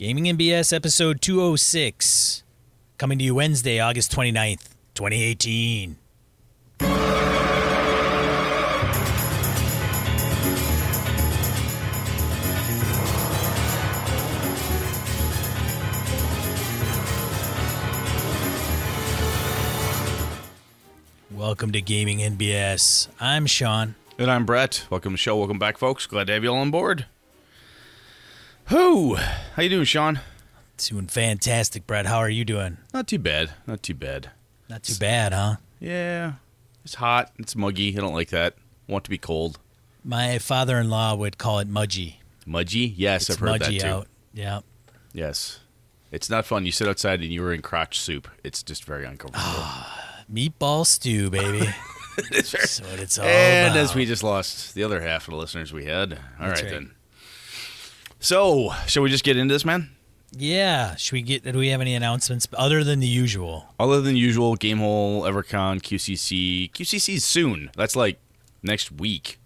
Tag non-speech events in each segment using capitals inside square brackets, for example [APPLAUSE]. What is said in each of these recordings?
Gaming and BS episode 206. Coming to you Wednesday, August 29th, 2018. Welcome to Gaming and BS. I'm Sean. And I'm Brett. Welcome to the show. Welcome back, folks. Glad to have you all on board. Who? How you doing, Sean? Doing fantastic, Brett. How are you doing? Not too bad. Not too bad. Not too bad, huh? Yeah. It's hot. It's muggy. I don't like that. I want to be cold. My father-in-law would call it mudgy. Mudgy? Yes, It's I've heard that too. out. Yeah. Yes. It's not fun. You sit outside and you are in crotch soup. It's just very uncomfortable. Ah, meatball stew, baby. it's [LAUGHS] very- That's what it's all and about. as we just lost the other half of the listeners we had. All right, right. then. So, shall we just get into this, man? yeah. Should we get? Do we have any announcements other than the usual? Other than usual, Gamehole, EverCon, QCC. QCC's soon. That's like next week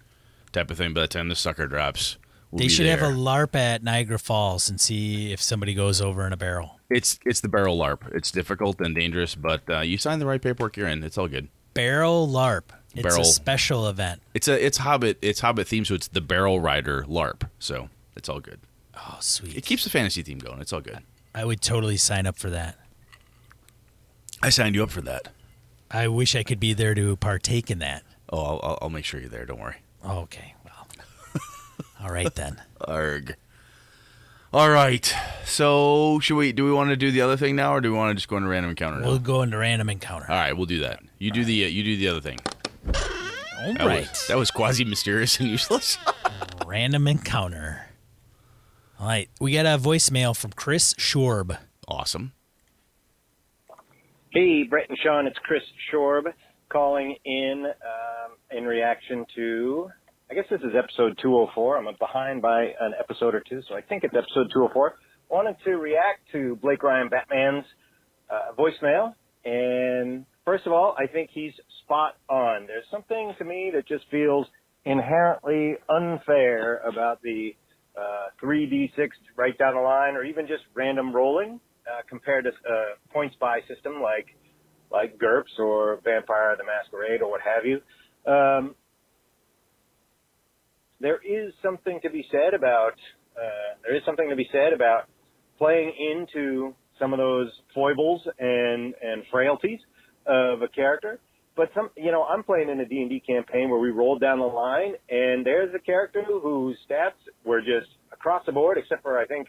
type of thing by the time the sucker drops. We'll they should have a. LARP at Niagara Falls and see if somebody goes over in a barrel. It's it's the barrel LARP. It's difficult and dangerous, but uh, you sign the right paperwork, you're in. It's all good. Barrel LARP. It's Barrel. a special event. It's a it's Hobbit it's Hobbit themed, so it's the Barrel Rider LARP. So it's all good. Oh, sweet. It keeps the fantasy theme going. It's all good. I would totally sign up for that. I signed you up for that. I wish I could be there to partake in that. Oh, I'll, I'll, I'll make sure you're there. Don't worry. Okay, well. [LAUGHS] All right then. [LAUGHS] Arg. All right. So should we? Do we want to do the other thing now, or do we want to just go into random encounter now? We'll go into random encounter. All right, we'll do that. You do the uh, you do the other thing. All That right. was, that was quasi mysterious and useless. [LAUGHS] Random encounter. All right. We got a voicemail from Chris Schorb. awesome. Hey, Brett and Sean, it's Chris Schorb calling in um, in reaction to, I guess this is episode 204. I'm behind by an episode or two, so I think it's episode 204. Wanted to react to Blake Ryan Batman's uh, voicemail, and first of all, I think he's spot on. There's something to me that just feels inherently unfair about the uh, 3d6 right down the line, or even just random rolling uh, compared to a points buy system like like GURPS or Vampire the Masquerade or what have you. Um, there is something to be said about uh, there is something to be said about playing into some of those foibles and and frailties of a character. But some, you know, I'm playing in a D&D campaign where we rolled down the line, and there's a character whose stats were just across the board, except for I think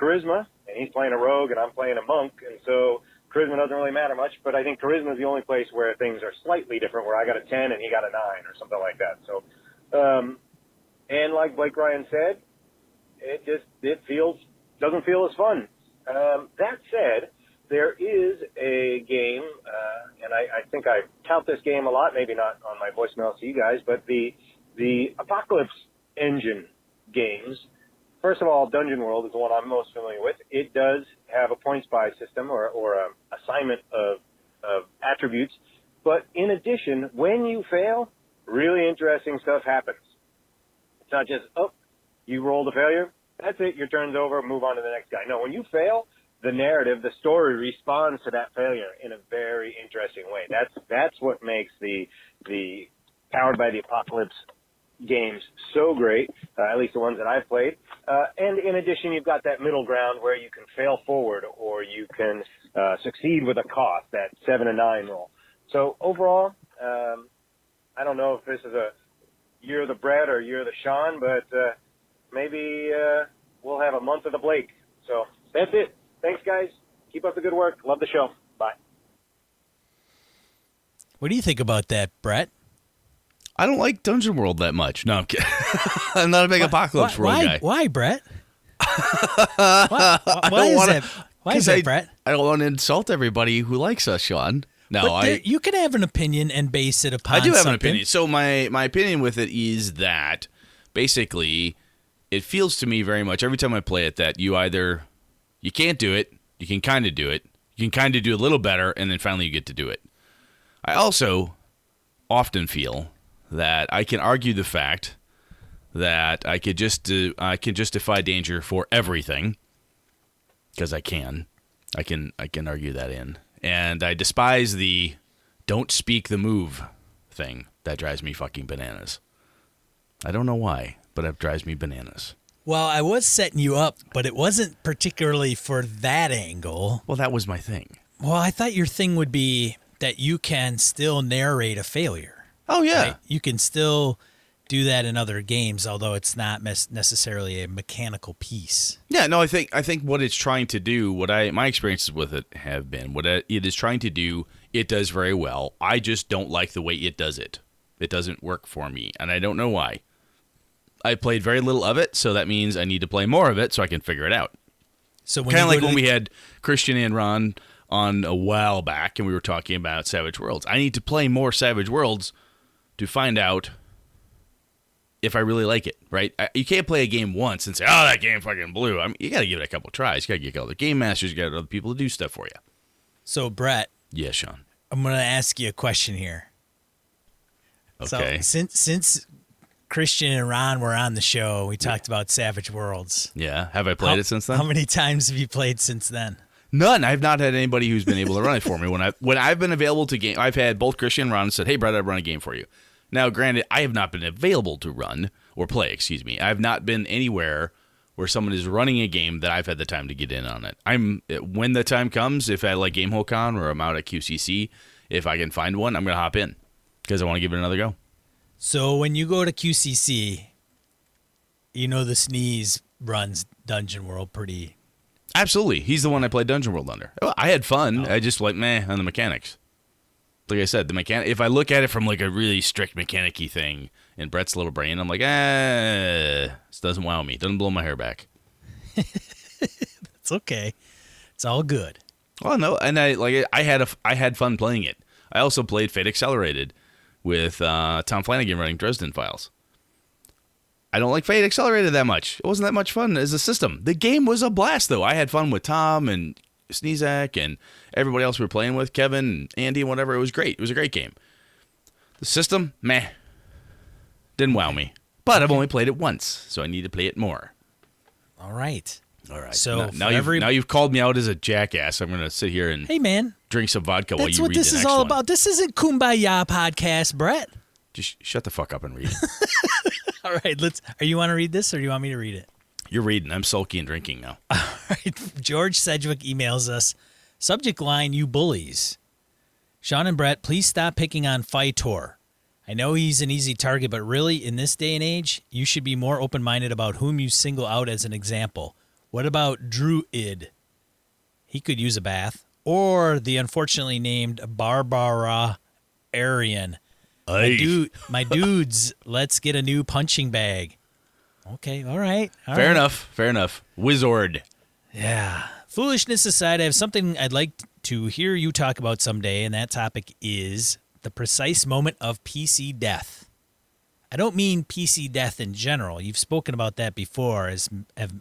charisma, and he's playing a rogue, and I'm playing a monk, and so charisma doesn't really matter much. But I think charisma is the only place where things are slightly different, where I got a 10 and he got a 9 or something like that. So, um, and like Blake Ryan said, it just it feels doesn't feel as fun. Um, that said, there is a game, uh, and I, I think I tout this game a lot. Maybe not on my voicemail to you guys, but the the Apocalypse Engine games. First of all, Dungeon World is the one I'm most familiar with. It does have a points buy system or or a assignment of of attributes, but in addition, when you fail, really interesting stuff happens. It's not just oh, you rolled a failure. That's it. Your turn's over. Move on to the next guy. No, when you fail, the narrative, the story responds to that failure in a very interesting way. That's that's what makes the the powered by the apocalypse games so great. Uh, at least the ones that I've played. Uh, and in addition, you've got that middle ground where you can fail forward or you can uh, succeed with a cost. That seven and nine roll. So overall, um, I don't know if this is a year of the Brett or year of the Sean, but uh, maybe uh, we'll have a month of the Blake. So that's it. Thanks, guys. Keep up the good work. Love the show. Bye. What do you think about that, Brett? I don't like Dungeon World that much. No, I'm kidding. [LAUGHS] I'm not a big apocalypse why, world why, guy. Why, Brett? [LAUGHS] why why don't is wanna- that? Why is 'cause that, I, Brett? I don't want to insult everybody who likes us, Sean. No, But I there- you can have an opinion and base it upon. I do have an opinion. So my my opinion with it is that basically it feels to me very much every time I play it that you either you can't do it, you can kind of do it, you can kind of do a little better, and then finally you get to do it. I also often feel that I can argue the fact that I could just I can justify danger for everything, because I can. I can I can argue that in. And I despise the don't speak the move thing. That drives me fucking bananas. I don't know why, but it drives me bananas. Well, I was setting you up, but it wasn't particularly for that angle. Well, that was my thing. Well, I thought your thing would be that you can still narrate a failure. Oh yeah. right? You can still do that in other games, although it's not mes- necessarily a mechanical piece. Yeah, no, I think I think what it's trying to do, what I my experiences with it have been, what it is trying to do, it does very well. I just don't like the way it does it. It doesn't work for me, and I don't know why. I played very little of it, so that means I need to play more of it so I can figure it out. So when Kind of like when the- we had Christian and Ron on a while back, and we were talking about Savage Worlds. I need to play more Savage Worlds to find out if I really like it. Right? I, you can't play a game once and say, "Oh, that game fucking blew." I mean, you got to give it a couple tries. You got to get other game masters, you got other people to do stuff for you. so Brett, Yeah, Sean. I'm going to ask you a question here. Okay. So since since Christian and Ron were on the show, we talked about Savage Worlds. yeah. Have I played How- it since then? How many times have you played since then? None. I've not had anybody who's been able to run it for me. When I when I've been available to game, I've had both Christian and Ron said, "Hey, Brett, I'd run a game for you." Now, granted, I have not been available to run or play. Excuse me. I've not been anywhere where someone is running a game that I've had the time to get in on it. I'm when the time comes, if I like Gamehole Con or I'm out at QCC, if I can find one, I'm gonna hop in because I want to give it another go. So when you go to QCC, you know the sneeze runs Dungeon World pretty. Absolutely. He's the one I played Dungeon World under. Oh, I had fun. I just like meh on the mechanics. Like I said, the mechanic. If I look at it from like a really strict mechanicy thing in Brett's little brain, I'm like, eh, this doesn't wow me. Doesn't blow my hair back. [LAUGHS] It's okay. It's all good. Well, no, and I like I had a I had fun playing it. I also played Fate Accelerated with uh, Tom Flanagan running Dresden Files. I don't like Fate Accelerated that much. It wasn't that much fun as a system. The game was a blast though. I had fun with Tom and Sneezak and everybody else we were playing with, Kevin, and Andy, and whatever. It was great. It was a great game. The system, meh, didn't wow me. But I've only played it once, so I need to play it more. All right. All right. So now, now, you've, every- now you've called me out as a jackass. I'm going to sit here and Hey man, drink some vodka while that's you what read this the is all one. about. This isn't Kumbaya podcast, Brett. Just shut the fuck up and read. it. [LAUGHS] All right, let's. Are you want to read this, or do you want me to read it? You're reading. I'm sulky and drinking now. [LAUGHS] All right. George Sedgwick emails us. Subject line: You bullies. Sean and Brett, please stop picking on Fightor. I know he's an easy target, but really, in this day and age, you should be more open minded about whom you single out as an example. What about Druid? He could use a bath. Or the unfortunately named Barbara Arian. My, dude, [LAUGHS] my dudes, let's get a new punching bag. Okay, all right. all Fair right. enough. Fair enough. Wizard. Yeah. Foolishness aside, I have something I'd like to hear you talk about someday, and that topic is the precise moment of PC death. I don't mean PC death in general. You've spoken about that before, as have,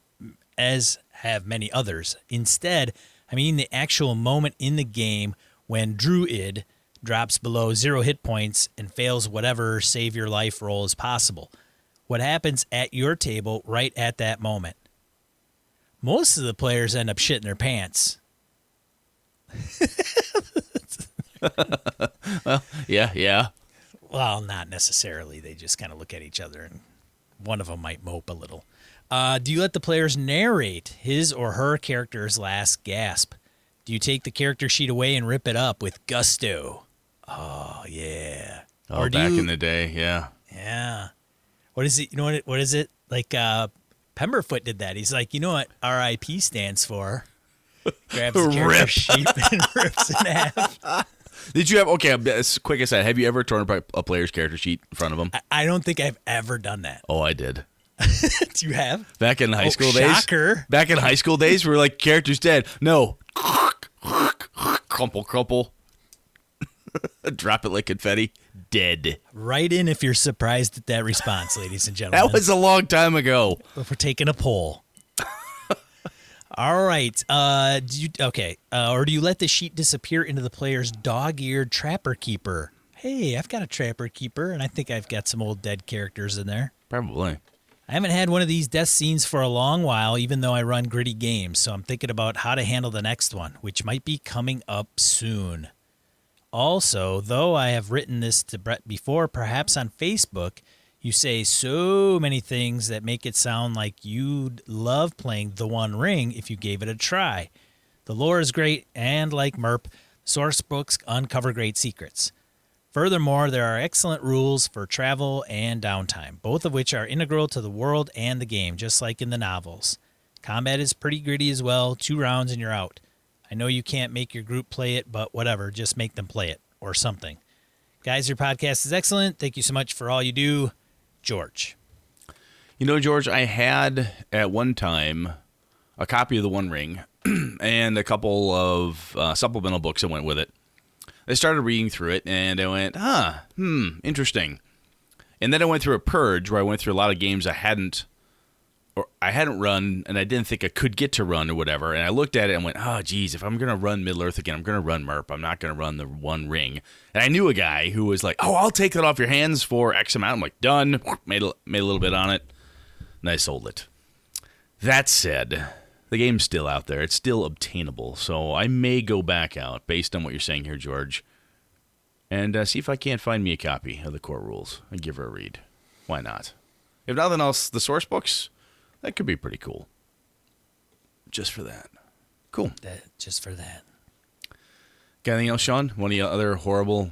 as have many others. Instead, I mean the actual moment in the game when Druid drops below zero hit points and fails whatever save your life roll is possible. What happens at your table right at that moment? most of the players end up shitting their pants. [LAUGHS] Yeah, yeah. Well, not necessarily. They just kind of look at each other, and one of them might mope a little. Uh, do you let the players narrate his or her character's last gasp? Do you take the character sheet away and rip it up with gusto? Oh yeah. Oh, or back you, in the day, yeah. yeah. What is it? You know what? It, what is it? Like uh, Pemberfoot did that. He's like, you know what R.I.P. stands for? Grabs the Rip. sheet [LAUGHS] and rips it in half. Did you have okay? As quick as that, have you ever torn a player's character sheet in front of them? I- I don't think I've ever done that. Oh, I did. [LAUGHS] Do you have? Back in high Oh, school days. shocker. Back in high school days, we were like, character's dead. No. crumple, crumple. [LAUGHS] Drop it like confetti. Dead. Write in if you're surprised at that response, [LAUGHS] ladies and gentlemen. That was a long time ago. if we're taking a poll. All right. Uh, do you okay? Uh, or do you let the sheet disappear into the player's dog-eared trapper keeper? Hey, I've got a trapper keeper, and I think I've got some old dead characters in there. Probably. I haven't had one of these death scenes for a long while, even though I run gritty games, so I'm thinking about how to handle the next one, which might be coming up soon. Also, though I have written this to Brett before, perhaps on Facebook, you say so many things that make it sound like you'd love playing The One Ring if you gave it a try. The lore is great, and like MERP, source books uncover great secrets. Furthermore, there are excellent rules for travel and downtime, both of which are integral to the world and the game, just like in the novels. Combat is pretty gritty as well, two rounds and you're out. I know you can't make your group play it, but whatever, just make them play it or something. Guys, your podcast is excellent. Thank you so much for all you do. George. You know, George, I had at one time a copy of The One Ring [CLEARS THROAT] and a couple of uh, supplemental books that went with it. I started reading through it and I went, huh, hmm, interesting. And then I went through a purge where I went through a lot of games I hadn't or I hadn't run and I didn't think I could get to run or whatever. And I looked at it and went, oh, geez, if I'm going to run Middle Earth again, I'm going to run MERP. I'm not going to run the One Ring. And I knew a guy who was like, oh, I'll take that off your hands for X amount. I'm like, done. Made a, made a little bit on it. And I sold it. That said, the game's still out there. It's still obtainable. So I may go back out based on what you're saying here, George, and uh, see if I can't find me a copy of the core rules and give her a read. Why not? If nothing else, the source books, that could be pretty cool. Just for that. Cool. That just for that. Got anything else, Sean? One of the other horrible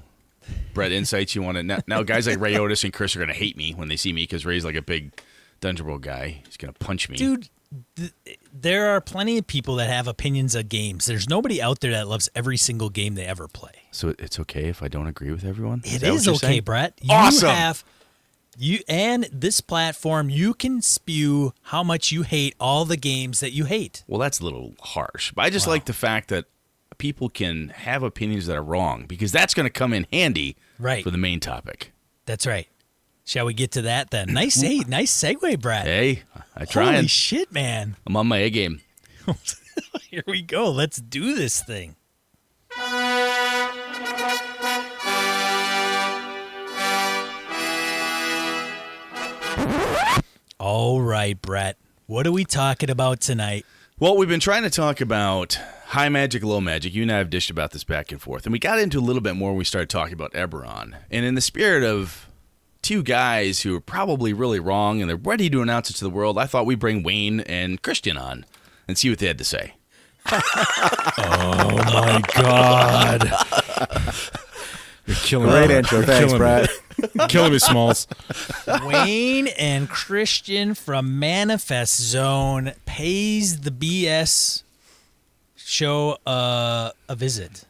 Brett insights you want to now, now? Guys like Ray Otis and Chris are gonna hate me when they see me because Ray's like a big Dungeon World guy. He's gonna punch me, Dude, th- there are plenty of people that have opinions of games. There's nobody out there that loves every single game they ever play. So it's okay if I don't agree with everyone. It that what is okay, saying? Brett. You Awesome. have you and this platform, you can spew how much you hate all the games that you hate. Well, that's a little harsh, but I just like the fact that people can have opinions that are wrong because that's going to come in handy Right. for the main topic. That's right. Shall we get to that then? Nice, hey, nice segue, Brett. Hey, I try. Holy shit, man! I'm on my A game. [LAUGHS] Here we go. Let's do this thing. All right, Brett. What are we talking about tonight? Well, we've been trying to talk about high magic, low magic. You and I have dished about this back and forth, and we got into a little bit more when we started talking about Eberron. And in the spirit of two guys who are probably really wrong and they're ready to announce it to the world, I thought we'd bring Wayne and Christian on and see what they had to say. Oh my God! You're killing Great me. intro. You're Thanks, killing Brad. Me. [LAUGHS] killing me, Smalls. Wayne and Christian from Manifest Zone pays the BS show uh, a visit.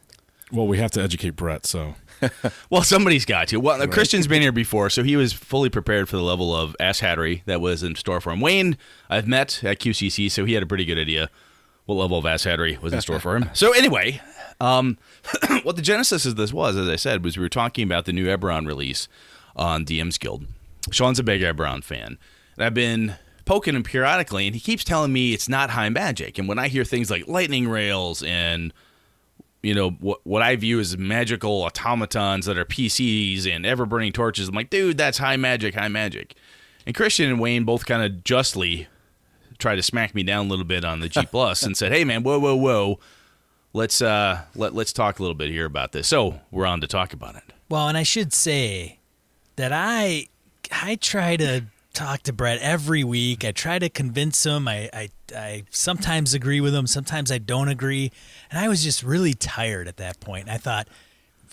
Well, we have to educate Brett, so [LAUGHS] Well, somebody's got to. Well, Christian's been here before, so he was fully prepared for the level of ass hattery that was in store for him. Wayne, I've met at QCC, so he had a pretty good idea what level of ass hattery was in store for him. [LAUGHS] So anyway, um, [CLEARS THROAT] what the genesis of this was, as I said, was we were talking about the new Eberron release on DM's Guild. Sean's a big Eberron fan, and I've been poking him periodically, and he keeps telling me it's not high magic. And when I hear things like lightning rails and you know what what I view as magical automatons that are PCs and ever burning torches. I'm like, dude, that's high magic, high magic. And Christian and Wayne both kind of justly tried to smack me down a little bit on the G Plus and said, hey man, whoa, whoa, whoa, let's uh let let's talk a little bit here about this. So we're on to talk about it. Well, and I should say that I I try to talk to Brett every week. I try to convince him. I, I I sometimes agree with him, sometimes I don't agree. And I was just really tired at that point. And I thought,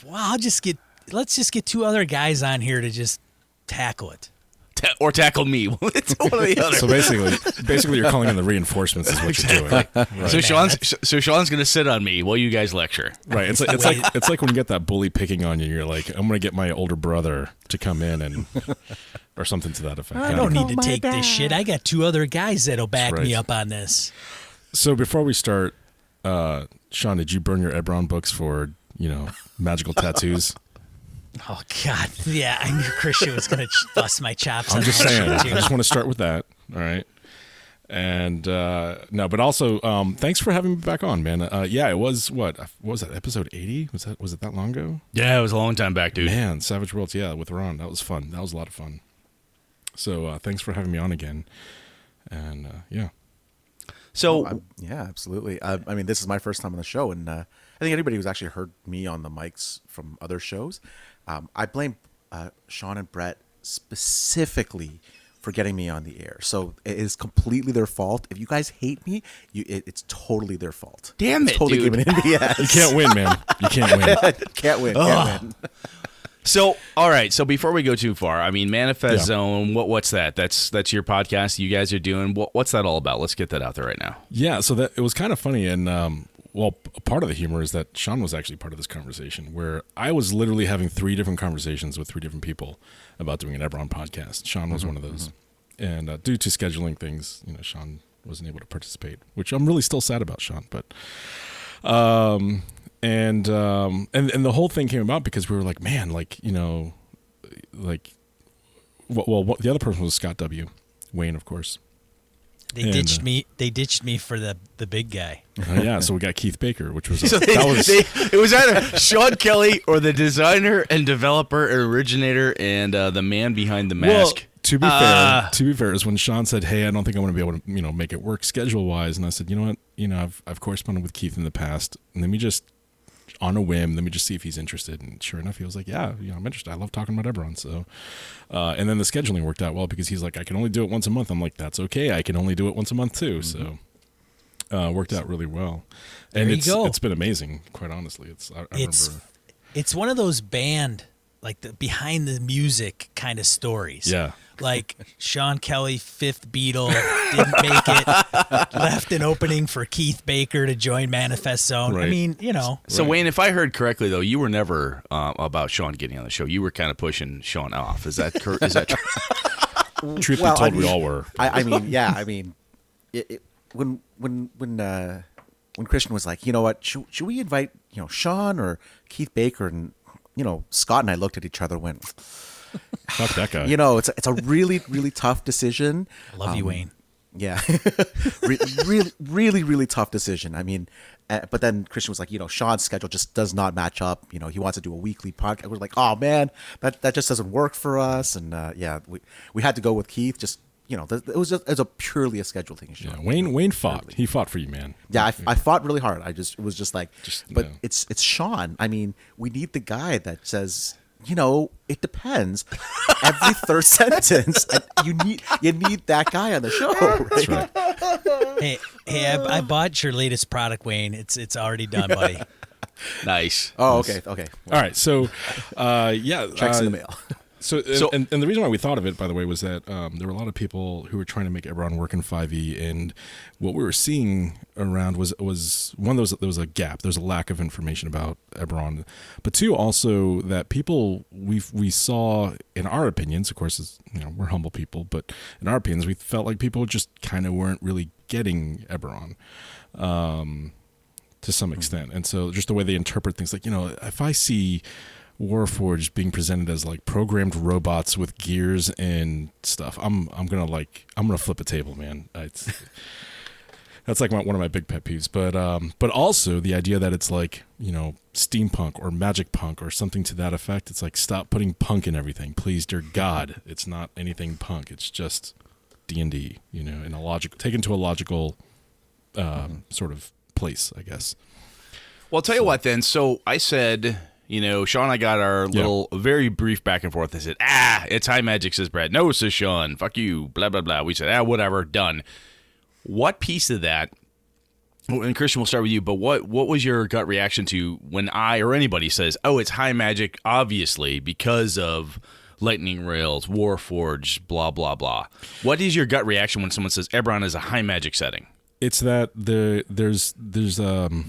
well, I'll just get let's just get two other guys on here to just tackle it. Ta- or tackle me. it's [LAUGHS] one or the other. so basically, basically, you're calling in the reinforcements is what you're doing. Right. so Sean's so Sean's gonna sit on me while you guys lecture. Right. It's like it's like it's like when you get that bully picking on you. You're like, I'm gonna get my older brother to come in and or something to that effect. I Yeah. don't need to take this shit. I got two other guys that'll back That's me up on this. So before we start, uh, Sean, did you burn your Eberron books for you know magical tattoos? [LAUGHS] Oh God, yeah, I knew Christian was gonna bust my chops. I'm just that saying. I just want to start with that. All right. And uh, no, but also, um, thanks for having me back on, man. Uh, yeah, it was what? What was that? Episode 80? Was that? Was it that long ago? Yeah, it was a long time back, dude. Man, Savage Worlds. Yeah, with Ron, that was fun. That was a lot of fun. So uh, thanks for having me on again. And uh, yeah, So I'm- yeah, absolutely. Uh, I mean, this is my first time on the show, and uh, I think anybody who's actually heard me on the mics from other shows, um, I blame uh, Sean and Brett specifically for getting me on the air. So it is completely their fault. If you guys hate me, you, it, it's totally their fault. Damn It's it, totally dude. giving it yes. you can't win, man. You can't win. [LAUGHS] can't win. Can't win. So, all right. So before we go too far, I mean, Manifest Yeah. Zone. What what's that? That's that's your podcast. You guys are doing. What what's that all about? Let's get that out there right now. Yeah, so that it was kind of funny, and um, well, part of the humor is that Sean was actually part of this conversation where I was literally having three different conversations with three different people about doing an Eberron podcast. Sean was one of those, and uh, due to scheduling things, you know, Sean wasn't able to participate, which I'm really still sad about, Sean. But, um, and um, and and the whole thing came about because we were like, man, like you know, like, well, well what, the other person was Scott W. Wayne, of course. They And, ditched uh, me. They ditched me for the the big guy. Uh, yeah, so we got Keith Baker, which was a, [LAUGHS] So they, that was they- it was either Sean Kelly or the designer and developer and originator and uh, the man behind the mask. to be Uh, fair, to be fair, is when Sean said, "Hey, I don't think I'm going to be able to, you know, make it work schedule wise," and I said, "You know what? You know, I've I've corresponded with Keith in the past. Let me just, on a whim, let me just see if he's interested." And sure enough, he was like, "Yeah, you know, I'm interested. I love talking about Eberron." So, uh, and then the scheduling worked out well because he's like, "I can only do it once a month." I'm like, "That's okay. I can only do it once a month too." So. Uh, worked out really well, and it's go. it's been amazing. Quite honestly, it's I, I It's remember. it's one of those band like the behind the music kind of stories. Yeah. Like Sean Kelly, fifth Beatle, didn't make it, left an opening for Keith Baker to join Manifest Zone. I mean, you know, So Right. Wayne, if I heard correctly, though, you were never uh, about Sean getting on the show. You were kind of pushing Sean off. Is that cor- is that true? [LAUGHS] Truth Well, be I told, we mean- all were. I, I mean, yeah, I mean, it, it, when when when uh, when Christian was like, you know what, should, should we invite you know Sean or Keith Baker and you know Scott and I looked at each other, and went, [LAUGHS] Fuck that guy. you know, it's a, it's a really really tough decision. I love you, Um, Wayne. Yeah, [LAUGHS] Re- really, really, really tough decision. I mean, uh, but then Christian was like, you know, Sean's schedule just does not match up. You know, he wants to do a weekly podcast. We're like, oh man, that that just doesn't work for us. And uh, yeah, we we had to go with Keith. Just you know, th- it was just it was a purely a schedule thing. Yeah, Wayne Wayne fought. He fought for you, man. Yeah, I, I fought really hard. I just it was just like, Just, but yeah. it's it's Sean. I mean, we need the guy that says, you know, it depends. Every third [LAUGHS] sentence, you need you need that guy on the show. Right? That's right. Hey, hey, I, I bought your latest product, Wayne. It's it's already done, [LAUGHS] buddy. nice. Oh, okay, okay. All right, so uh, yeah, Checks uh, in the mail. So, and, So- and, and the reason why we thought of it, by the way, was that um, there were a lot of people who were trying to make Eberron work in 5e, and what we were seeing around was was one there was there was a gap, there was a lack of information about Eberron, but two also that people we we saw in our opinions, of course, is, you know we're humble people, but in our opinions, we felt like people just kind of weren't really getting Eberron. Um, to some extent. And so just the way they interpret things, like, you know, if I see Warforged being presented as like programmed robots with gears and stuff, I'm I'm gonna like I'm gonna flip a table, man. It's, [LAUGHS] that's like my, one of my big pet peeves. But um, but also the idea that it's like you know steampunk or magic punk or something to that effect. It's like stop putting punk in everything, please, dear God. It's not anything punk. It's just D and D, you know, in a logical taken to a logical um, sort of place, I guess. Well, I'll tell you what then. So I said, you know, Sean and I got our little very brief back and forth. I said, ah, it's high magic, says Brad. No, says Sean. Fuck you. Blah, blah, blah. We said, ah, whatever. Done. What piece of that, and Christian, we'll start with you, but what, what was your gut reaction to when I or anybody says, oh, it's high magic, obviously, because of lightning rails, Warforged, blah, blah, blah. What is your gut reaction when someone says Eberron is a high magic setting? it's that the there's there's um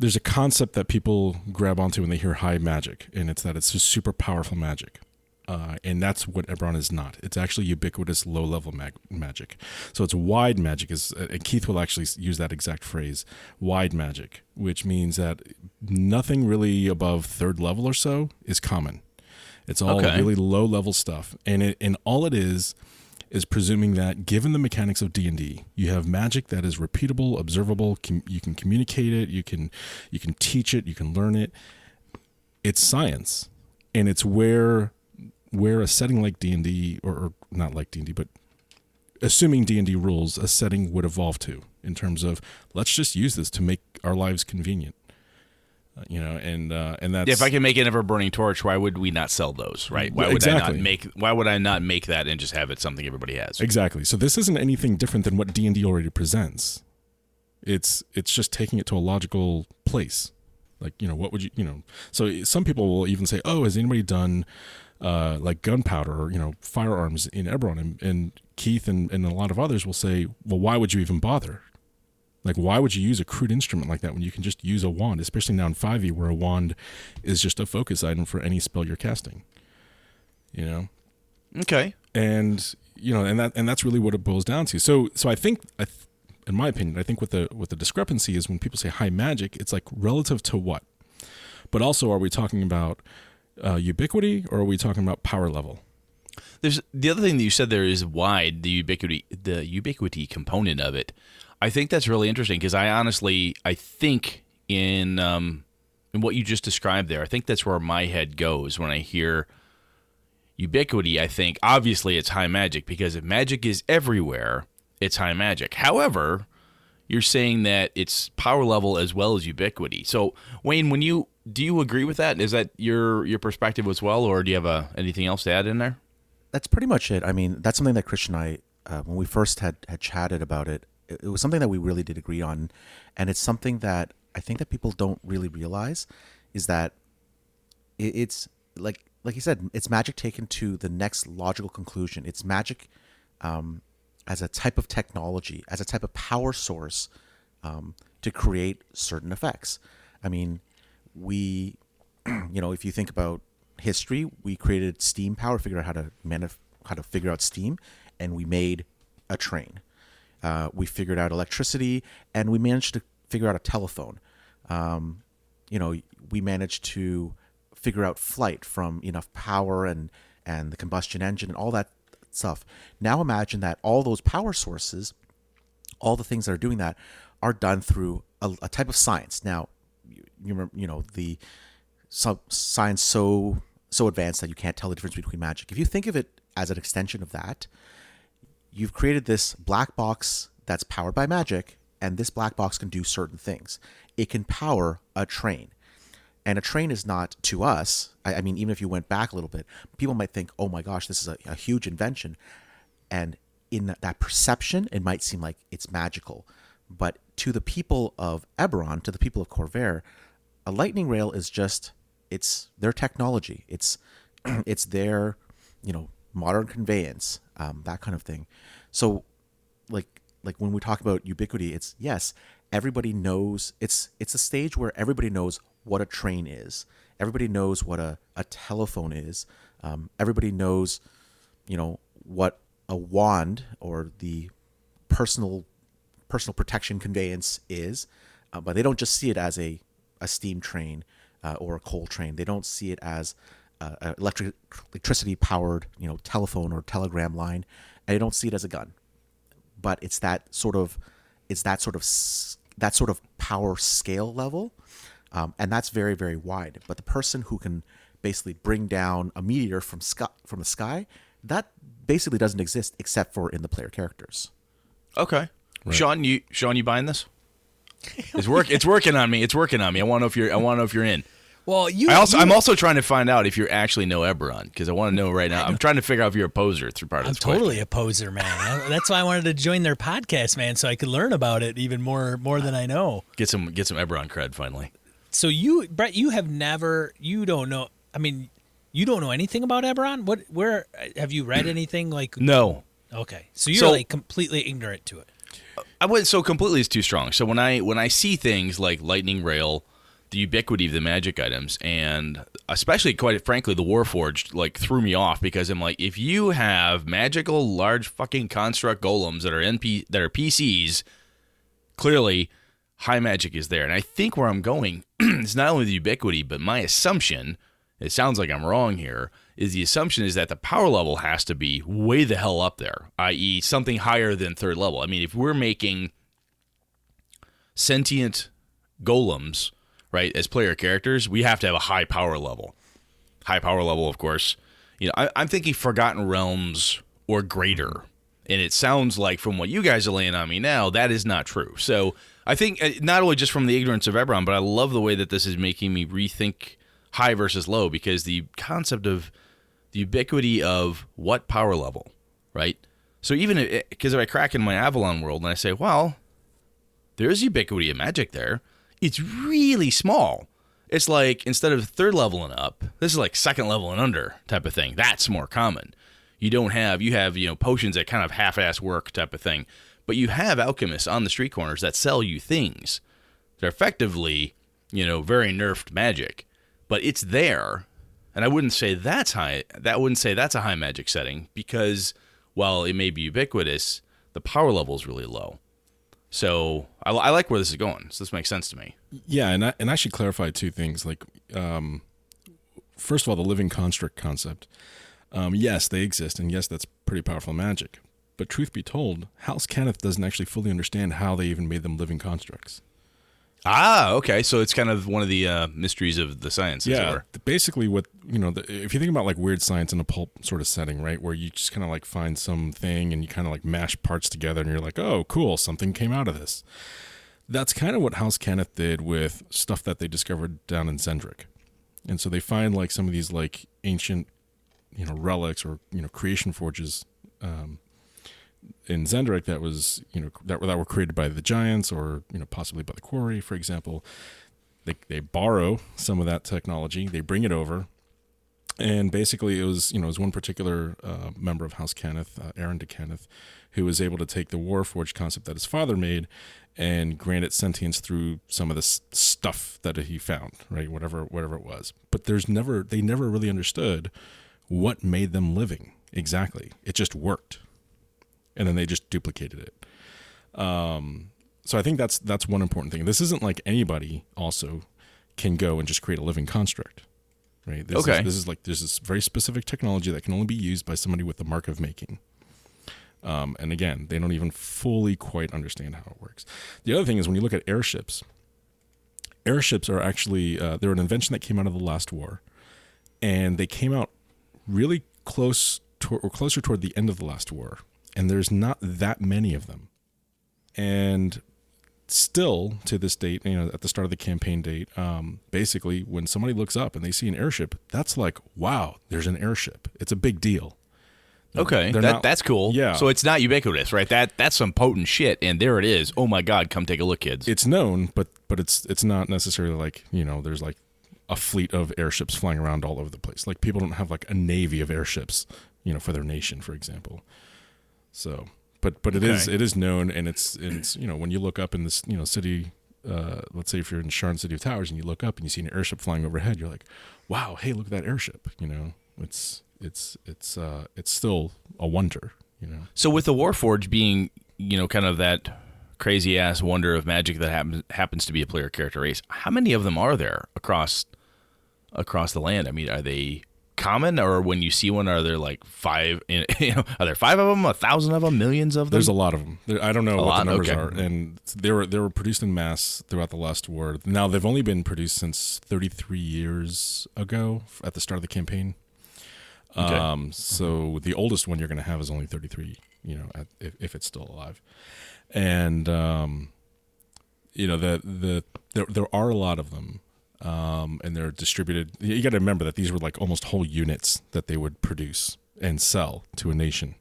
there's a concept that people grab onto when they hear high magic, and it's that it's just super powerful magic. Uh, and that's what Eberron is not. It's actually ubiquitous low level mag- magic. So it's wide magic. Is uh, and Keith will actually use that exact phrase, wide magic, which means that nothing really above third level or so is common. It's all Okay. really low level stuff, and it and all it is is presuming that given the mechanics of D&D, you have magic that is repeatable, observable, com- you can communicate it, you can you can teach it, you can learn it. It's science. And it's where where a setting like D and D, or not like D and D, but assuming D and D rules, a setting would evolve to in terms of let's just use this to make our lives convenient. You know, and uh, and that's if I can make an ever burning torch, why would we not sell those? Right? Why would I not make? Why would I not make that and just have it something everybody has? Exactly. So this isn't anything different than what D and D already presents. It's it's just taking it to a logical place. Like you know, what would you you know? So some people will even say, "Oh, has anybody done uh, like gunpowder or you know firearms in Eberron?" And, and Keith and, and a lot of others will say, "Well, why would you even bother? Like, why would you use a crude instrument like that when you can just use a wand, especially now in 5e where a wand is just a focus item for any spell you're casting? You know, Okay. and you know, and that and that's really what it boils down to. So, so I think, I th- in my opinion, I think what the what the discrepancy is when people say high magic, it's like relative to what, but also are we talking about uh, ubiquity or are we talking about power level? There's the other thing that you said there is wide the ubiquity the ubiquity component of it. I think that's really interesting because I honestly I think in um, in what you just described there, I think that's where my head goes when I hear ubiquity. I think obviously it's high magic because if magic is everywhere, it's high magic. However, you're saying that it's power level as well as ubiquity. So Wayne, when you do you agree with that? Is that your your perspective as well, or do you have a, anything else to add in there? that's pretty much it. I mean, that's something that Christian and I, uh, when we first had had chatted about it, it was something that we really did agree on, and it's something that I think that people don't really realize is that it, it's like like you said, it's magic taken to the next logical conclusion. It's magic um, as a type of technology, as a type of power source um, to create certain effects. I mean, we, [CLEARS THROAT] you know, if you think about history, we created steam power, figured out how to manif- how to figure out steam, and we made a train. Uh, we figured out electricity, and we managed to figure out a telephone. Um, you know, we managed to figure out flight from enough power and and the combustion engine and all that stuff. Now imagine that all those power sources, all the things that are doing that, are done through a, a type of science. Now, you, you you know, the science so so advanced that you can't tell the difference between magic. If you think of it as an extension of that, you've created this black box that's powered by magic, and this black box can do certain things. It can power a train. And a train is not to us. I, I mean, even if you went back a little bit, people might think, "Oh my gosh, this is a, a huge invention," and in that perception, it might seem like it's magical. But to the people of Eberron, to the people of Khorvaire, a lightning rail is just it's their technology. It's [CLEARS THROAT] it's their you know modern conveyance, um, that kind of thing. So, like like when we talk about ubiquity, it's yes, everybody knows. It's it's a stage where everybody knows what a train is. Everybody knows what a, a telephone is. Um, everybody knows, you know, what a wand or the personal personal protection conveyance is, uh, but they don't just see it as a, a steam train uh, or a coal train. They don't see it as uh, electric electricity powered you know telephone or telegram line, and they don't see it as a gun. But it's that sort of it's that sort of that sort of power scale level, um, and that's very very wide. But the person who can basically bring down a meteor from sky from the sky, that basically doesn't exist except for in the player characters. Okay. Sean, you Sean, you buying this? It's work. It's working on me. It's working on me. I want to know if you're. I want to know if you're in. Well, you. I also. you- I'm also trying to find out if you actually know Eberron because I want to know right now. I'm trying to figure out if you're a poser through part of I'm this. question. totally a poser, man. That's why I wanted to join their podcast, man, so I could learn about it even more more than I know. get some get some Eberron cred finally. So you, Brett, you have never, you don't know. I mean, you don't know anything about Eberron. What? Where have you read [CLEARS THROAT] anything like? No, Okay, so you're So- like completely ignorant to it. I wouldn't. So completely is too strong. So when I when I see things like lightning rail, the ubiquity of the magic items, and especially quite frankly the Warforged, like threw me off because I'm like, if you have magical large fucking construct golems that are NP that are PCs, clearly high magic is there. And I think where I'm going [CLEARS THROAT] is not only the ubiquity, but my assumption. It sounds like I'm wrong here. Is the assumption is that the power level has to be way the hell up there, i.e., something higher than third level. I mean, if we're making sentient golems, right, as player characters, we have to have a high power level. High power level, of course, you know, I, I'm thinking Forgotten Realms or greater, and it sounds like from what you guys are laying on me now, that is not true. So I think uh, not only just from the ignorance of Eberron, but I love the way that this is making me rethink high versus low because the concept of the ubiquity of what power level, right? So even because if, if I crack in my Avalon world and I say, well, there's ubiquity of magic there, it's really small. It's like instead of third level and up, this is like second level and under type of thing. That's more common. You don't have you have you know potions that kind of half-ass work type of thing, but you have alchemists on the street corners that sell you things. They're effectively you know very nerfed magic, but it's there, and I wouldn't say that's high. That wouldn't say that's a high magic setting because while it may be ubiquitous, the power level is really low. So I, I, like where this is going. So this makes sense to me. Yeah, and I, and I should clarify two things. Like, um, first of all, the living construct concept. Um, yes, they exist, and yes, that's pretty powerful magic. But truth be told, House Cannith doesn't actually fully understand how they even made them living constructs. Ah, okay. So it's kind of one of the uh, mysteries of the science. Yeah, basically, what you know, the, if you think about like weird science in a pulp sort of setting, right, where you just kind of like find something and you kind of like mash parts together, and you're like, oh, cool, something came out of this. That's kind of what House Cannith did with stuff that they discovered down in Xen'drik, and so they find like some of these like ancient, you know, relics or you know creation forges. Um, in Xen'drik that was you know that that were created by the giants or you know possibly by the quori, for example. They they borrow some of that technology, they bring it over, and basically it was you know it was one particular uh, member of House Cannith, uh, Aaron d'Cannith, who was able to take the Warforged concept that his father made and grant it sentience through some of the stuff that he found, right? Whatever whatever it was. But there's never they never really understood what made them living exactly. It just worked and then they just duplicated it. Um, so I think that's that's one important thing. This isn't like anybody also can go and just create a living construct, right? This okay. Is, this is like this very specific technology that can only be used by somebody with the mark of making. Um, and again, they don't even fully quite understand how it works. The other thing is when you look at airships, airships are actually uh, they're an invention that came out of the last war, and they came out really close to, or closer toward the end of the last war and there's not that many of them. And still to this date, you know, at the start of the campaign date, um, basically when somebody looks up and they see an airship, that's like, wow, there's an airship. It's a big deal. Okay, that, not, that's cool. Yeah. So it's not ubiquitous, right? That that's some potent shit, and there it is. Oh my god, come take a look, kids. It's known, but but it's it's not necessarily like you know, there's like a fleet of airships flying around all over the place. Like people don't have like a navy of airships, you know, for their nation, for example. So, but but it okay. is it is known, and it's it's you know when you look up in this you know city, uh, let's say if you're in Sharn City of Towers and you look up and you see an airship flying overhead, you're like, wow, hey, look at that airship. You know, it's it's it's uh it's still a wonder. You know. So with the Warforged being you know kind of that crazy ass wonder of magic that happens happens to be a player character race, how many of them are there across across the land? I mean, are they common, or when you see one, are there like five? [LAUGHS] You know, are there five of them, a thousand of them, millions of them? There's a lot of them. There, I don't know a what lot? the numbers okay. are, and they were they were produced in mass throughout the last war. Now they've only been produced since 33 years ago at the start of the campaign. Okay. Um, so the oldest one you're going to have is only 33. You know, at, if, if it's still alive, and um, you know the the there there are a lot of them um, and they're distributed. You got to remember that these were like almost whole units that they would produce and sell to a nation.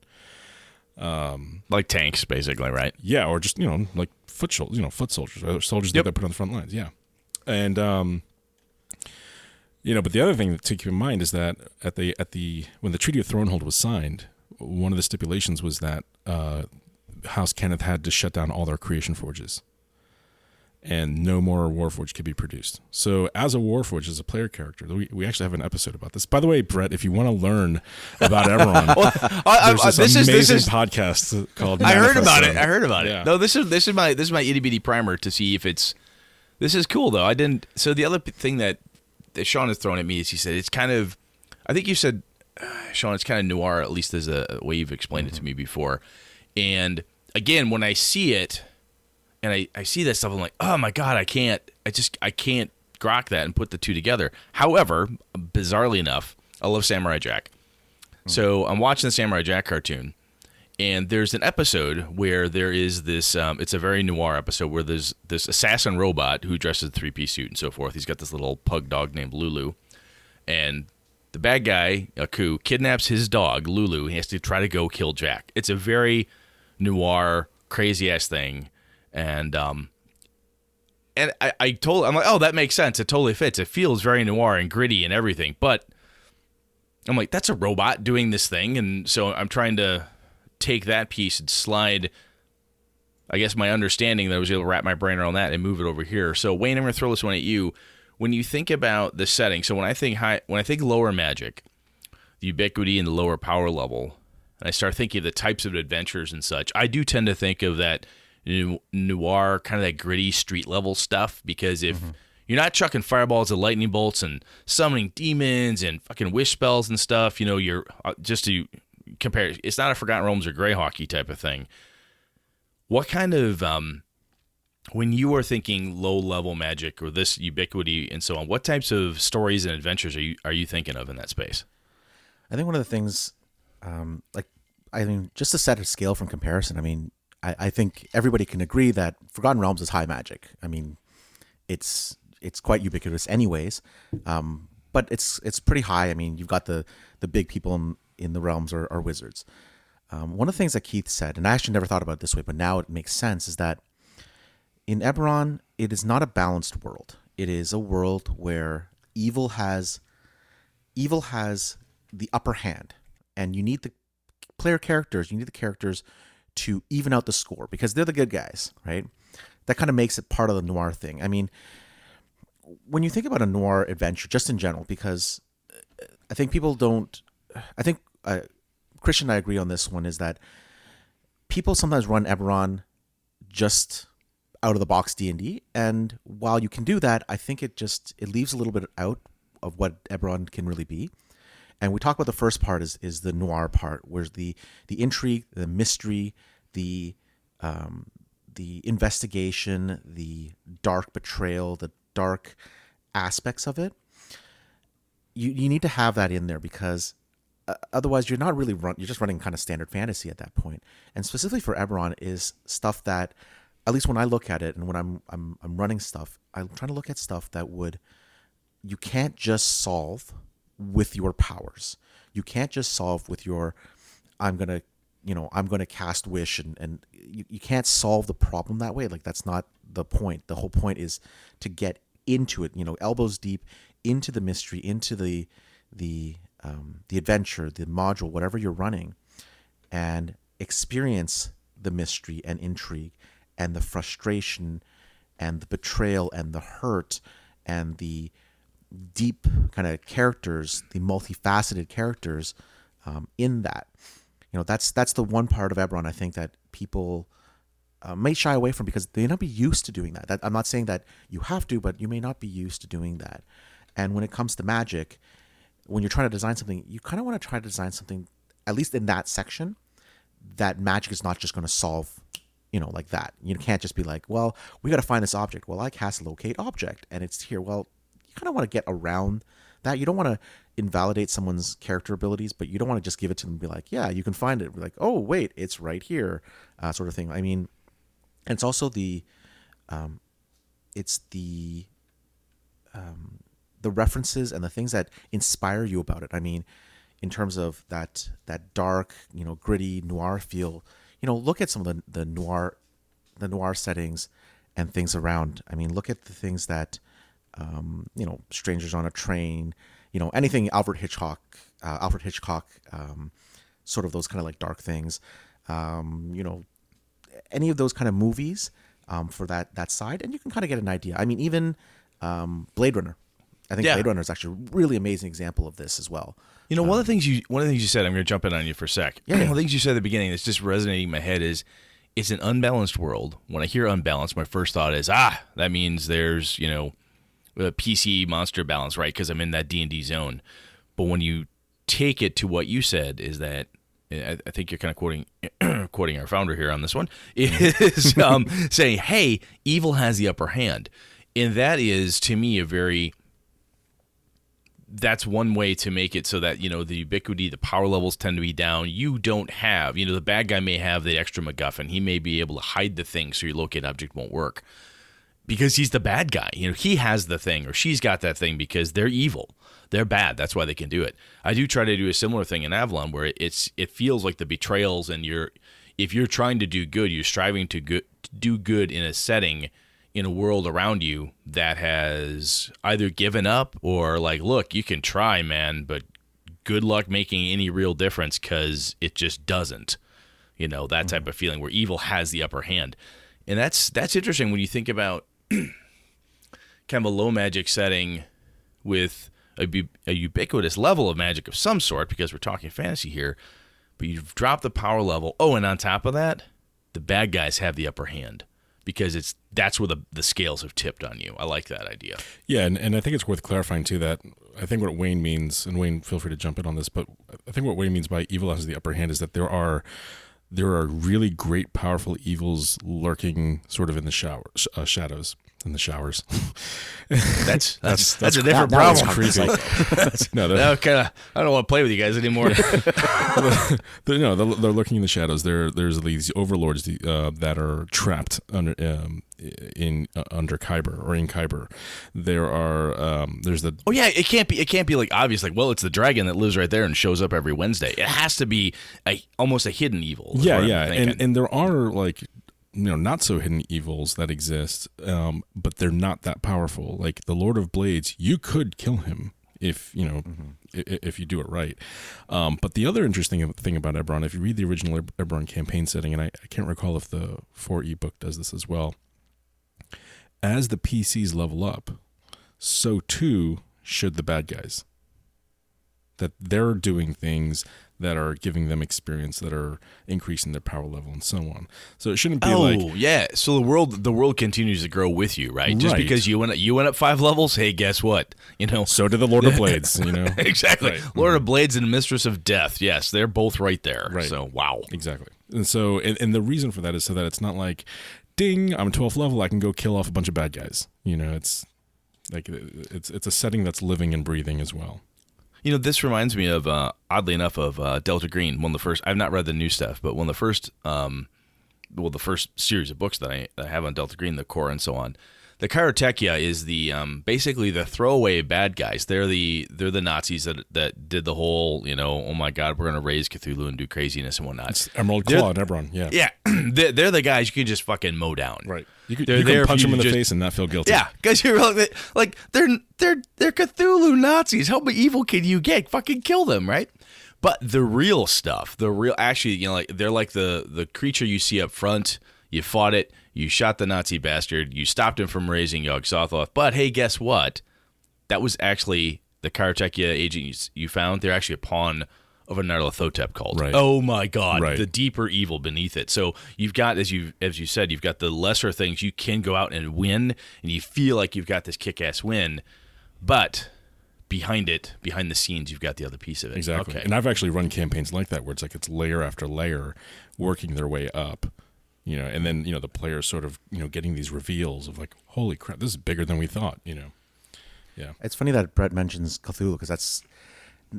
Um, like tanks, basically, right? Yeah, or just you know, like foot soldiers, you know, foot soldiers, or soldiers yep. that they put on the front lines. Yeah, and um, you know, but the other thing to keep in mind is that at the at the when the Treaty of Thronehold was signed, one of the stipulations was that uh, House Cannith had to shut down all their creation forges and no more Warforged could be produced. So, as a Warforged, as a player character, we, we actually have an episode about this. By the way, Brett, if you want to learn about Eberron, [LAUGHS] well, I, there's this, this amazing is, this is, podcast called. I heard about it. I heard about yeah. it. No, this is this is my this is my itty bitty primer to see if it's. This is cool though. I didn't. So the other thing that, that Sean has thrown at me is he said it's kind of. I think you said, uh, Sean, it's kind of noir. At least as a way you've explained mm-hmm. it to me before, and again, when I see it and I, I see that stuff. I'm like, oh my god, I can't. I just I can't grok that and put the two together. However, bizarrely enough, I love Samurai Jack, So I'm watching the Samurai Jack cartoon, and there's an episode where there is this. Um, it's a very noir episode where there's this assassin robot who dresses a three piece suit and so forth. He's got this little pug dog named Lulu, and the bad guy Aku kidnaps his dog Lulu. He has to try to go kill Jack. It's a very noir, crazy ass thing, and um, and I, I told I'm like, oh, that makes sense. It totally fits. It feels very noir and gritty and everything, but I'm like, that's a robot doing this thing, and so I'm trying to take that piece and slide. I guess my understanding that I was able to wrap my brain around that and move it over here. So Wayne, I'm to throw this one at you. When you think about the setting, so when I think high, when I think lower magic, the ubiquity and the lower power level, and I start thinking of the types of adventures and such, I do tend to think of that noir, kind of that gritty street level stuff. Because if mm-hmm. you're not chucking fireballs and lightning bolts and summoning demons and fucking wish spells and stuff, you know, you're uh, just to compare, it's not a Forgotten Realms or Greyhawk type of thing. What kind of um, when you are thinking low level magic or this ubiquity and so on, what types of stories and adventures are you are you thinking of in that space? I think one of the things, um, like I mean, just to set a scale from comparison. I mean, I, I think everybody can agree that Forgotten Realms is high magic. I mean, it's it's quite ubiquitous, anyways. Um, but it's it's pretty high. I mean, you've got the the big people in, in the realms are, are wizards. Um, one of the things that Keith said, and I actually never thought about it this way, but now it makes sense, is that in Eberron, it is not a balanced world. It is a world where evil has evil has the upper hand, and you need the player characters. You need the characters to even out the score because they're the good guys, right? That kind of makes it part of the noir thing. I mean, when you think about a noir adventure, just in general, because I think people don't. I think uh, Christian and I agree on this one is that people sometimes run Eberron just out of the box D&D and while you can do that I think it just it leaves a little bit out of what Eberron can really be and we talk about the first part is is the noir part where's the the intrigue the mystery the um, the investigation the dark betrayal the dark aspects of it you you need to have that in there because uh, otherwise you're not really run you're just running kind of standard fantasy at that point. and specifically for Eberron is stuff that at least when I look at it and when I'm I'm I'm running stuff, I'm trying to look at stuff that would you can't just solve with your powers. You can't just solve with your I'm gonna you know I'm gonna cast wish and and you, you can't solve the problem that way. Like that's not the point. The whole point is to get into it. You know, elbows deep into the mystery, into the the um, the adventure, the module, whatever you're running, and experience the mystery and intrigue and the frustration and the betrayal and the hurt and the deep kind of characters, the multifaceted characters um, in that. You know, that's that's the one part of Eberron I think that people uh, may shy away from because they may not be used to doing that. that. I'm not saying that you have to, but you may not be used to doing that. And when it comes to magic, when you're trying to design something, you kind of want to try to design something, at least in that section, that magic is not just going to solve you know, like that. You can't just be like, well, we got to find this object. Well, I cast locate object and it's here. Well, kind of want to get around that. You don't want to invalidate someone's character abilities, but you don't want to just give it to them and be like, yeah, you can find it. Be like, oh, wait, it's right here, uh, sort of thing. I mean, it's also the, um, it's the, um, the references and the things that inspire you about it. I mean, in terms of that that dark, you know, gritty noir feel you know, look at some of the, the noir, the noir settings and things around. I mean, look at the things that, um, you know, Strangers on a Train, you know, anything Alfred Hitchcock, uh, Alfred Hitchcock, um, sort of those kind of like dark things, um, you know, any of those kind of movies um, for that that side, and you can kind of get an idea. I mean, even um, Blade Runner. I think yeah. Blade Runner is actually a really amazing example of this as well. You know, one of the things you one of the things you said, I'm going to jump in on you for a sec. Yeah. [CLEARS THROAT] One of the things you said at the beginning that's just resonating in my head is it's an unbalanced world. When I hear unbalanced, my first thought is ah, that means there's you know a PC monster balance, right? Because I'm in that D and D zone. But when you take it to what you said, is that I, I think you're kind of quoting [CLEARS THROAT] quoting our founder here on this one [LAUGHS] is um, saying, "Hey, evil has the upper hand," and that is to me a very that's one way to make it so that you know the ubiquity, the power levels tend to be down. You don't have, you know, the bad guy may have the extra MacGuffin. He may be able to hide the thing so your locate object won't work because he's the bad guy. You know, he has the thing or she's got that thing because they're evil. They're bad. That's why they can do it. I do try to do a similar thing in Avalon where it's it feels like the betrayals and you're if you're trying to do good, you're striving to, go, to do good in a setting in a world around you that has either given up or like, look, you can try, man, but good luck making any real difference because it just doesn't. You know that mm-hmm. type of feeling where evil has the upper hand, and that's that's interesting when you think about [CLEARS THROAT] kind of a low magic setting with a, a ubiquitous level of magic of some sort because we're talking fantasy here, but you've dropped the power level. Oh, and on top of that, the bad guys have the upper hand because it's that's where the, the scales have tipped on you. I like that idea. Yeah, and, and I think it's worth clarifying too that I think what Wayne means, and Wayne, feel free to jump in on this, but I think what Wayne means by evil has the upper hand is that there are there are really great, powerful evils lurking sort of in the shower uh, shadows in the showers. [LAUGHS] [LAUGHS] That's that's that's, a different [LAUGHS] it's problem. creepy. no, they're, kinda, I don't want to play with you guys anymore. they're, no, they're, they're lurking in the shadows. There, there's these overlords uh, that are trapped under um, in uh, under Khyber or in Khyber. There are um, there's the oh yeah, it can't be. It can't be like obvious. Like, well, it's the dragon that lives right there and shows up every Wednesday. It has to be a almost a hidden evil. yeah yeah and, and there are like you know not so hidden evils that exist um, but they're not that powerful. Like the lord of blades you could kill him if you know i- i- if you do it right. Um, but the other interesting thing about Eberron if you read the original Eb- Eberron campaign setting and I, I can't recall if the 4e book does this as well as the pcs level up so too should the bad guys. That they're doing things that are giving them experience that are increasing their power level and so on. So it shouldn't be oh like yeah, so the world the world continues to grow with you, right? Just Right. because you went you went up five levels, hey, guess what? You know. so did the Lord of [LAUGHS] Blades, you know. [LAUGHS] Exactly. Right. Lord of mm-hmm. Blades and Mistress of Death. Yes, they're both right there. Right. So wow. Exactly. And so and, and the reason for that is so that it's not like ding, I'm 12th level, I can go kill off a bunch of bad guys. You know, it's like it's it's a setting that's living and breathing as well. You know, this reminds me of, uh, oddly enough, of uh, Delta Green. One of the first. I've not read the new stuff, but one of the first, um, well, the first series of books that I, that I have on Delta Green, the core and so on. The Karotechia is the um, basically the throwaway bad guys. They're the they're the Nazis that that did the whole you know oh my god we're gonna raise Cthulhu and do craziness and whatnot. It's Emerald Claw and yeah. Yeah, [CLEARS THROAT] they're, they're the guys you can just fucking mow down. Right. You could, They're you punch them in the just- face and not feel guilty. Yeah, because you're like, like they're they're they're Cthulhu Nazis. How evil can you get? Fucking kill them, right? But the real stuff, the real actually, you know, like they're like the the creature you see up front. You fought it. You shot the Nazi bastard. You stopped him from raising Yog Sothoth. But hey, guess what? That was actually the Karotechia agent you, you found. They're actually a pawn of a Nyarlathotep cult. Right. Oh my God! Right. The deeper evil beneath it. So you've got, as you as you said, you've got the lesser things you can go out and win, and you feel like you've got this kick-ass win, but behind it, behind the scenes, you've got the other piece of it. Exactly. Okay. And I've actually run campaigns like that where it's like it's layer after layer working their way up. You know, and then, you know, the players sort of, you know, getting these reveals of like, holy crap, this is bigger than we thought, you know. Yeah. It's funny that Brett mentions Cthulhu because that's n-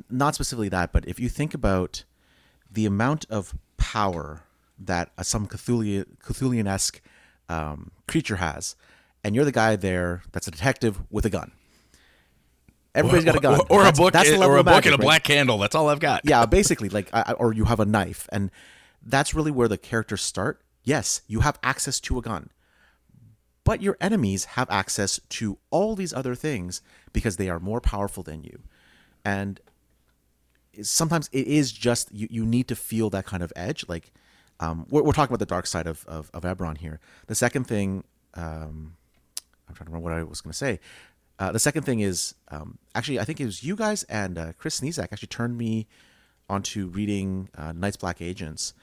not specifically that, but if you think about the amount of power that a, some Cthulhu, Cthulhian esque um, creature has, and you're the guy there that's a detective with a gun. Everybody's got a gun, Or, or a book, that's or a book magic, and a right? black candle. That's all I've got. yeah, basically, like, I- or you have a knife, and that's really where the characters start. Yes, you have access to a gun, but your enemies have access to all these other things because they are more powerful than you, and sometimes it is just you, you need to feel that kind of edge. Like, um, we're, we're talking about the dark side of of, of Eberron here. The second thing, um, I'm trying to remember what I was going to say. Uh, the second thing is um, actually I think it was you guys and uh, Chris Snezak actually turned me onto reading uh, Night's Black Agents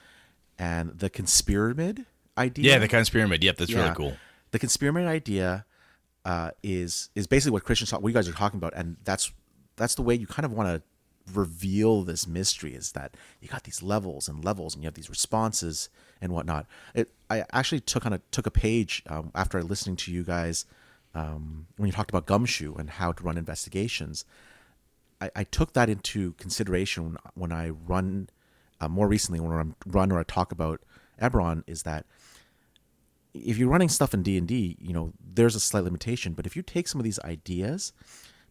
and the Conspiramid idea. Yeah, the Conspiramid. Yep, that's really cool. The Conspiramid idea uh, is is basically what Christian talk, what you guys are talking about, and that's that's the way you kind of want to reveal this mystery is that you got these levels and levels, and you have these responses and whatnot. It I actually took on a took a page um, after listening to you guys um, when you talked about Gumshoe and how to run investigations. I, I took that into consideration when, when I run uh, more recently when I run or I talk about Eberron is that if you're running stuff in D&D, you know, there's a slight limitation, but if you take some of these ideas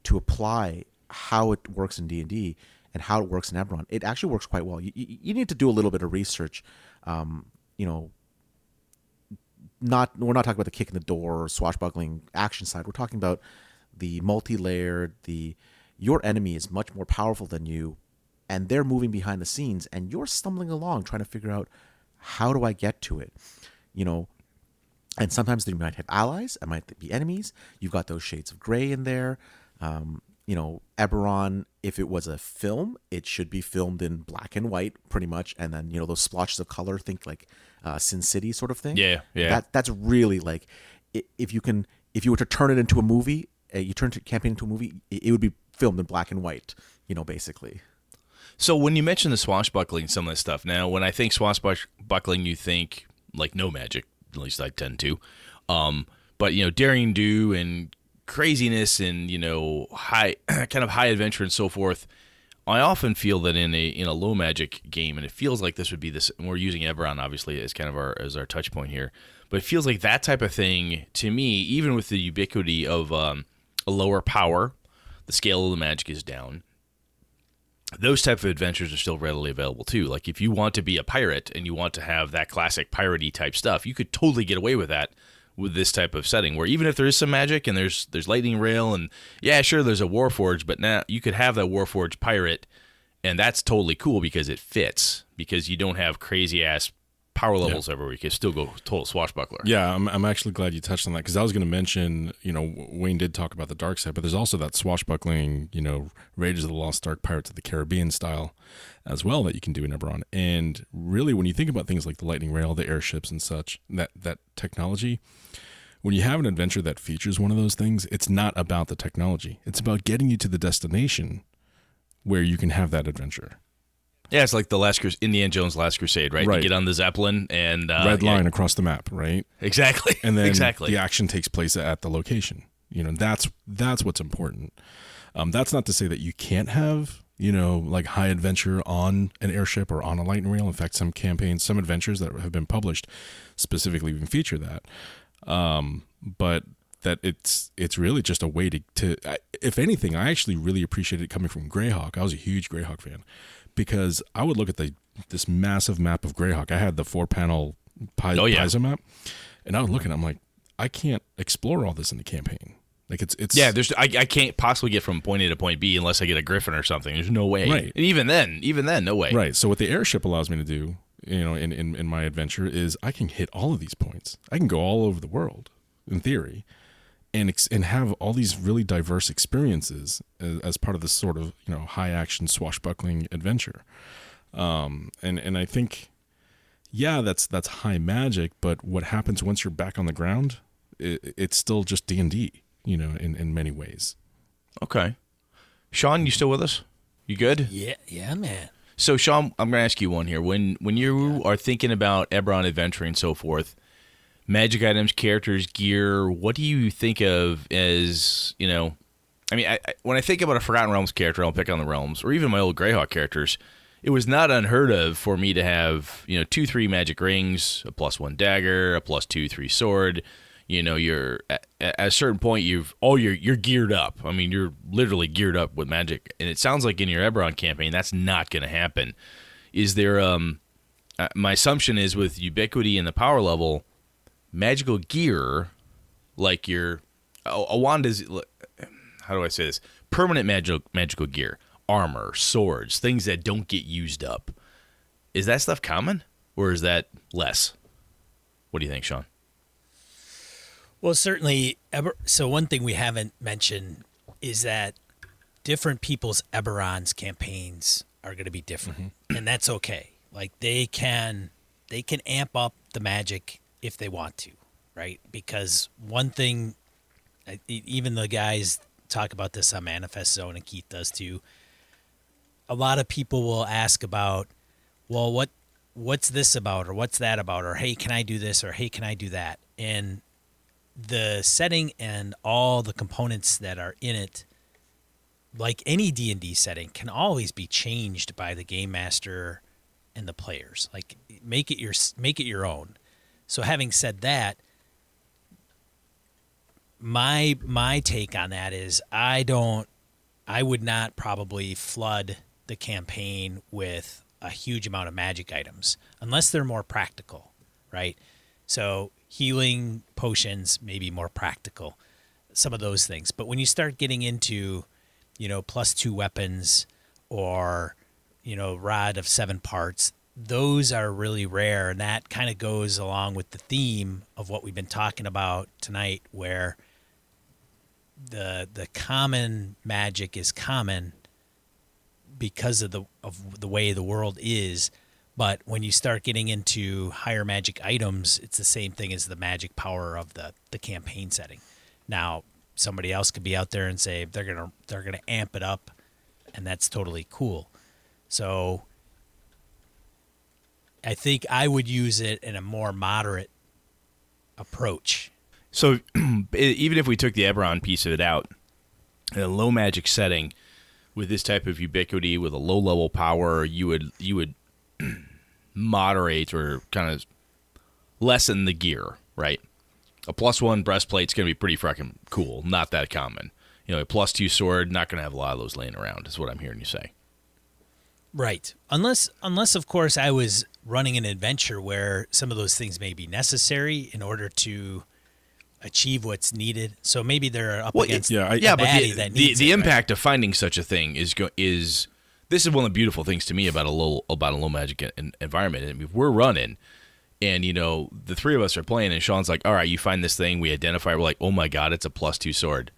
to apply how it works in D&D and how it works in Eberron, it actually works quite well. You, you, you need to do a little bit of research, um, you know, not we're not talking about the kick in the door or swashbuckling action side. We're talking about the multi-layered, the your enemy is much more powerful than you and they're moving behind the scenes and you're stumbling along trying to figure out how do I get to it? You know, and sometimes they might have allies, it might be enemies. You've got those shades of gray in there. Um, you know, Eberron, if it was a film, it should be filmed in black and white, pretty much, and then you know those splotches of color. Think like uh, Sin City sort of thing. Yeah, yeah. That that's really like if you can if you were to turn it into a movie, uh, you turn to campaign into a movie, it, it would be filmed in black and white. You know, basically. So when you mention the swashbuckling, some of that stuff. Now, when I think swashbuckling, you think like no magic. At least I tend to. Um, but you know, daring do and craziness and you know high [CLEARS THROAT] kind of high adventure and so forth. I often feel that in a in a low magic game, and it feels like this would be this. We're using Eberron obviously as kind of our as our touch point here, but it feels like that type of thing to me, even with the ubiquity of um, a lower power, the scale of the magic is down. Those type of adventures are still readily available too. Like if you want to be a pirate and you want to have that classic piratey type stuff, you could totally get away with that with this type of setting where even if there is some magic and there's there's lightning rail and yeah sure there's a warforge but now you could have that warforge pirate and that's totally cool because it fits because you don't have crazy ass power levels yeah. everywhere you can still go total swashbuckler yeah i'm, I'm actually glad you touched on that because i was going to mention you know wayne did talk about the dark side but there's also that swashbuckling you know raiders of the lost ark pirates of the caribbean style as well that you can do in Eberron. And really, when you think about things like the lightning rail, the airships, and such, that that technology, when you have an adventure that features one of those things, it's not about the technology. It's about getting you to the destination where you can have that adventure. Yeah, it's like the last Crus- Indiana Jones Last Crusade, right? right. You get on the Zeppelin and uh, red line yeah. across the map, right? Exactly. And then [LAUGHS] exactly. the action takes place at the location. You know, that's that's what's important. Um, that's not to say that you can't have you know, like high adventure on an airship or on a lightning rail. In fact, some campaigns, some adventures that have been published specifically even feature that. Um, but that it's it's really just a way to, to if anything, I actually really appreciate it coming from Greyhawk. I was a huge Greyhawk fan because I would look at the this massive map of Greyhawk. I had the four panel Pi- oh, yeah. map, and I would look at it. I'm like, I can't explore all this in the campaign. Like it's it's yeah. There's I, I can't possibly get from point A to point B unless I get a Griffin or something. There's no way. Right. And even then, even then, no way. Right. So what the airship allows me to do, you know, in, in in my adventure is I can hit all of these points. I can go all over the world in theory, and ex- and have all these really diverse experiences as, as part of this sort of you know high action swashbuckling adventure. Um, and and I think, yeah, that's that's high magic. But what happens once you're back on the ground? It, it's still just D and D you know, in, in many ways. Okay. Sean, you still with us? You good? Yeah, yeah, man. So, Sean, I'm going to ask you one here. When when you yeah. are thinking about Eberron adventuring and so forth, magic items, characters, gear, what do you think of as you know? I mean, I, I, when I think about a Forgotten Realms character, I'll pick on the Realms, or even my old Greyhawk characters. It was not unheard of for me to have you know two, three magic rings, a plus one dagger, a plus two, three sword, you know you're at, at, a certain point you've oh you're you're geared up i mean you're literally geared up with magic and it sounds like in your eberron campaign that's not going to happen is there um uh, my assumption is with ubiquity and the power level magical gear like your a, a wand is how do i say this permanent magical magical gear armor swords things that don't get used up is that stuff common or is that less what do you think sean well, certainly. So one thing we haven't mentioned is that different people's Eberron's campaigns are going to be different, mm-hmm. and that's okay. Like they can they can amp up the magic if they want to, right? Because one thing, even the guys talk about this on Manifest Zone, and Keith does too. A lot of people will ask about, well, what what's this about, or what's that about, or hey, can I do this, or hey, can I do that? And the setting and all the components that are in it like any D&D setting can always be changed by the game master and the players. Like make it your make it your own. So having said that, my my take on that is I don't I would not probably flood the campaign with a huge amount of magic items unless they're more practical, right? So healing potions may be more practical, some of those things. But when you start getting into, you know, plus two weapons or, you know, rod of seven parts, those are really rare. And that kind of goes along with the theme of what we've been talking about tonight, where the the common magic is common because of the of the way the world is but when you start getting into higher magic items it's the same thing as the magic power of the the campaign setting now somebody else could be out there and say they're to they're to amp it up and that's totally cool so i think i would use it in a more moderate approach So [CLEARS THROAT] even if we took the Eberron piece of it out, in a low magic setting, with this type of ubiquity, with a low level power, you would you would [CLEARS THROAT] moderate or kind of lessen the gear, right? A plus one breastplate's gonna be pretty fucking cool. Not that common. You know, a plus two sword, not gonna have a lot of those laying around, is what I'm hearing you say. Right. Unless unless of course I was running an adventure where some of those things may be necessary in order to achieve what's needed. So maybe they're up Well, against yeah, I- a yeah, but baddie the, that the, needs the it, right? impact of finding such a thing is go, is this is one of the beautiful things to me about a low about a low magic environment. I mean, if we're running, and you know the three of us are playing, and Sean's like, "All right, you find this thing." We identify. We're like, "Oh my god, it's a plus two sword."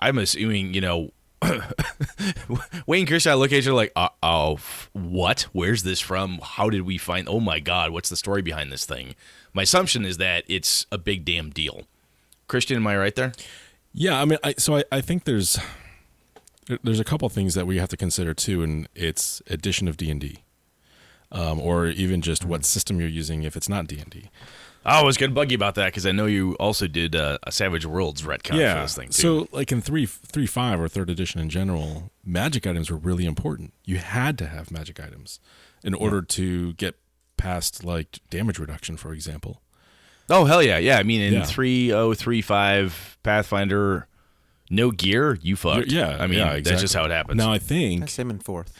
I'm assuming you know. [COUGHS] Wayne Christian, I look at each other like, uh, oh, f- what? Where's this from? How did we find? Oh my God, what's the story behind this thing? My assumption is that it's a big damn deal. Christian, am I right there? Yeah, I mean, I, so I, I think there's there's a couple things that we have to consider too, and it's addition of D and D, um, or even just what system you're using if it's not D and D. I was gonna bug you about that because I know you also did uh, a Savage Worlds retcon for this thing too. So, like in three three five or third edition in general, magic items were really important. You had to have magic items in order to get past like damage reduction, for example. oh hell yeah, yeah. I mean, in Yeah. three oh three five Pathfinder, no gear, you fucked. Yeah, I mean yeah, that's just how it happens. Now I think Same in fourth.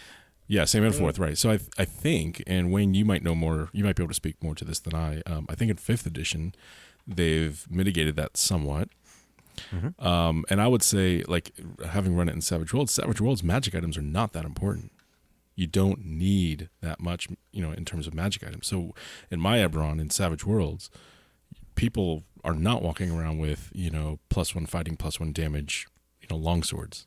Yeah, same and fourth, right? So I I think, and Wayne, you might know more. You might be able to speak more to this than I. Um, I think in fifth edition, they've mitigated that somewhat. Um, and I would say, like having run it in Savage Worlds, Savage Worlds magic items are not that important. You don't need that much, you know, in terms of magic items. So in my Eberron in Savage Worlds, people are not walking around with you know plus one fighting, plus one damage, you know, long swords.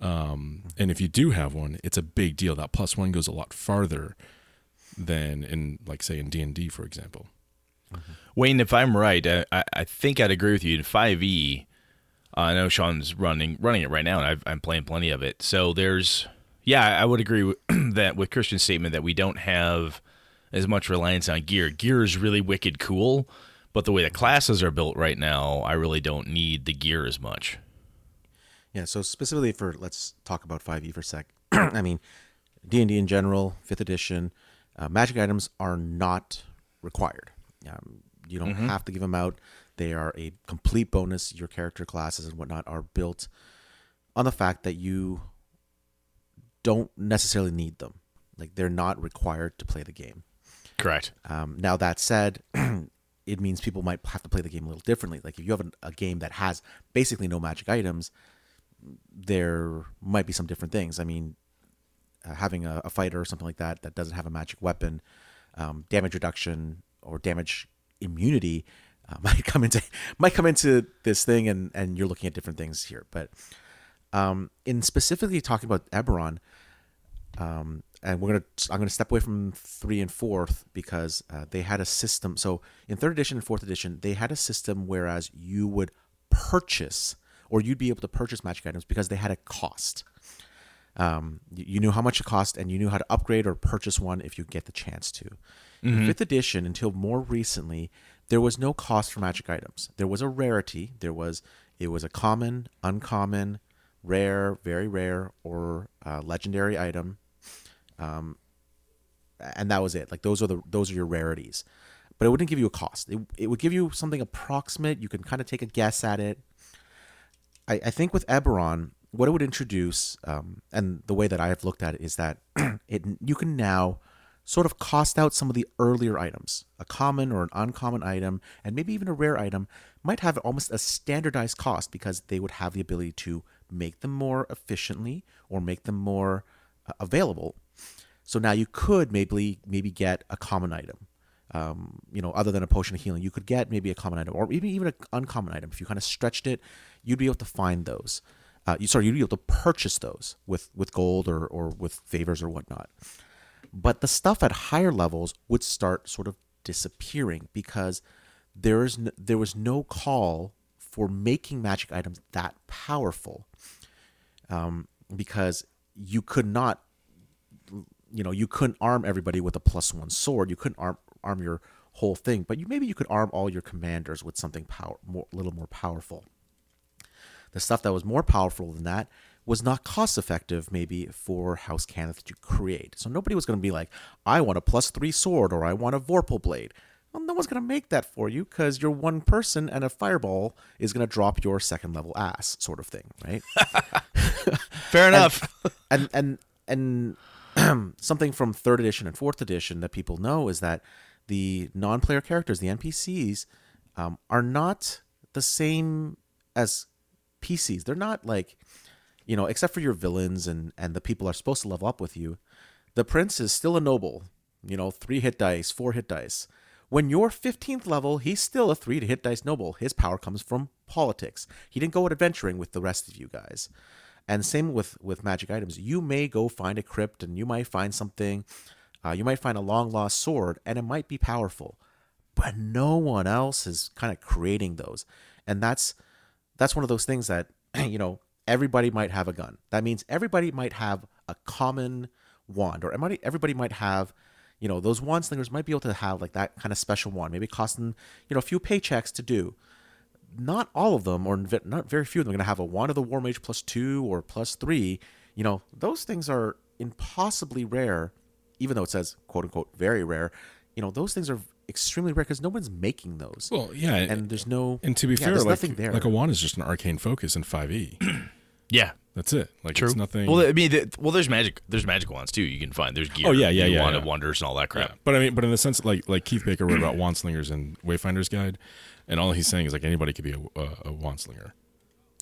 Um, and if you do have one, it's a big deal. That plus one goes a lot farther than in, like, say, in D and D, for example. Wayne, if I'm right, I, I, I think I'd agree with you. In five E, uh, I know Sean's running running it right now, and I've, I'm playing plenty of it. So there's, yeah, I would agree with [CLEARS THROAT] that with Christian's statement that we don't have as much reliance on gear. Gear is really wicked cool, but the way the classes are built right now, I really don't need the gear as much. Yeah, so specifically for let's talk about 5e for a sec. [CLEARS THROAT] I mean, D&D in general, 5th edition, uh, magic items are not required. Um, you don't have to give them out. They are a complete bonus. Your character classes and whatnot are built on the fact that you don't necessarily need them. Like they're not required to play the game. Correct. Um, now that said, [CLEARS THROAT] it means people might have to play the game a little differently. Like if you have a, a game that has basically no magic items, there might be some different things. I mean, uh, having a, a fighter or something like that that doesn't have a magic weapon, um, damage reduction or damage immunity uh, [LAUGHS] might come into might come into this thing, and and you're looking at different things here. But um, in specifically talking about Eberron, um, and we're gonna I'm gonna step away from three and fourth because uh, they had a system. So in third edition and fourth edition, they had a system whereas you would purchase or you'd be able to purchase magic items because they had a cost. Um, you knew how much it cost, and you knew how to upgrade or purchase one if you get the chance to. In fifth edition, until more recently, there was no cost for magic items. There was a rarity. There was it was a common, uncommon, rare, very rare, or uh, legendary item, um, and that was it. Like those are the those are your rarities, but it wouldn't give you a cost. It, it would give you something approximate. You can kind of take a guess at it. I, I think with Eberron, what it would introduce, um, and the way that I have looked at it is that [CLEARS THROAT] it you can now sort of cost out some of the earlier items. A common or an uncommon item, and maybe even a rare item, might have almost a standardized cost because they would have the ability to make them more efficiently or make them more uh, available. So now you could maybe maybe get a common item. Um, you know, other than a potion of healing, you could get maybe a common item or even even an uncommon item. If you kind of stretched it, you'd be able to find those. Uh, you sorry, you'd be able to purchase those with with gold or or with favors or whatnot. But the stuff at higher levels would start sort of disappearing because there is there was no call for making magic items that powerful. Um, because you could not you know you couldn't arm everybody with a plus one sword you couldn't arm arm your whole thing but you maybe you could arm all your commanders with something power more a little more powerful the stuff that was more powerful than that was not cost effective maybe for House Cannith to create. So nobody was going to be like, I want a plus three sword or I want a Vorpal blade. Well, no one's going to make that for you because you're one person and a fireball is going to drop your second level ass, sort of thing, right? [LAUGHS] Fair enough. [LAUGHS] and and and [CLEARS THROAT] something from third edition and fourth edition that people know is that the non-player characters, the NPCs, um, are not the same as PCs. They're not like, you know, except for your villains and and the people are supposed to level up with you. The prince is still a noble. You know, three hit dice, four hit dice. When you're 15th level, he's still a three to hit dice noble. His power comes from politics. He didn't go out adventuring with the rest of you guys. And same with with magic items. You may go find a crypt, and you might find something. Uh, you might find a long lost sword, and it might be powerful, but no one else is kind of creating those. And that's that's one of those things that [CLEARS THROAT] you know everybody might have a gun. That means everybody might have a common wand, or everybody might have. You know, those wand slingers might be able to have like that kind of special wand, maybe costing you know a few paychecks to do not all of them, or not very few of them, are going to have a wand of the war mage plus two or plus three. You know, those things are impossibly rare, even though it says quote unquote very rare. You know, those things are extremely rare because no one's making those. Well, yeah, and there's no. And to be yeah, fair, there's like, nothing there. like a wand is just an arcane focus in five E. [CLEARS THROAT] [CLEARS THROAT] yeah. That's it. Like True. it's nothing. Well, I mean, the, well, there's magic. There's magic wands too. You can find. There's gear. Oh, yeah, yeah, yeah, Wand yeah. of wonders and all that crap. Yeah, but I mean, but in the sense like like Keith Baker wrote about [CLEARS THROAT] wand slingers and Wayfinder's Guide, and all he's saying is like anybody could be a, a, a wand slinger.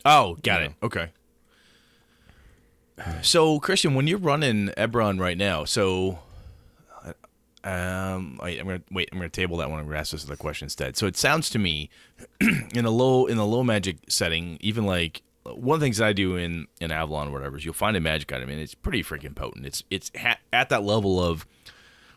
Oh, got Yeah. it. Okay. So, Christian, when you're running Eberron right now, so um, I, I'm gonna wait. I'm gonna table that one. I'm gonna ask this other question instead. So it sounds to me, [CLEARS THROAT] in a low in a low magic setting, even like one of the things that I do in in Avalon or whatever is you'll find a magic item and it's pretty freaking potent. It's it's ha- at that level of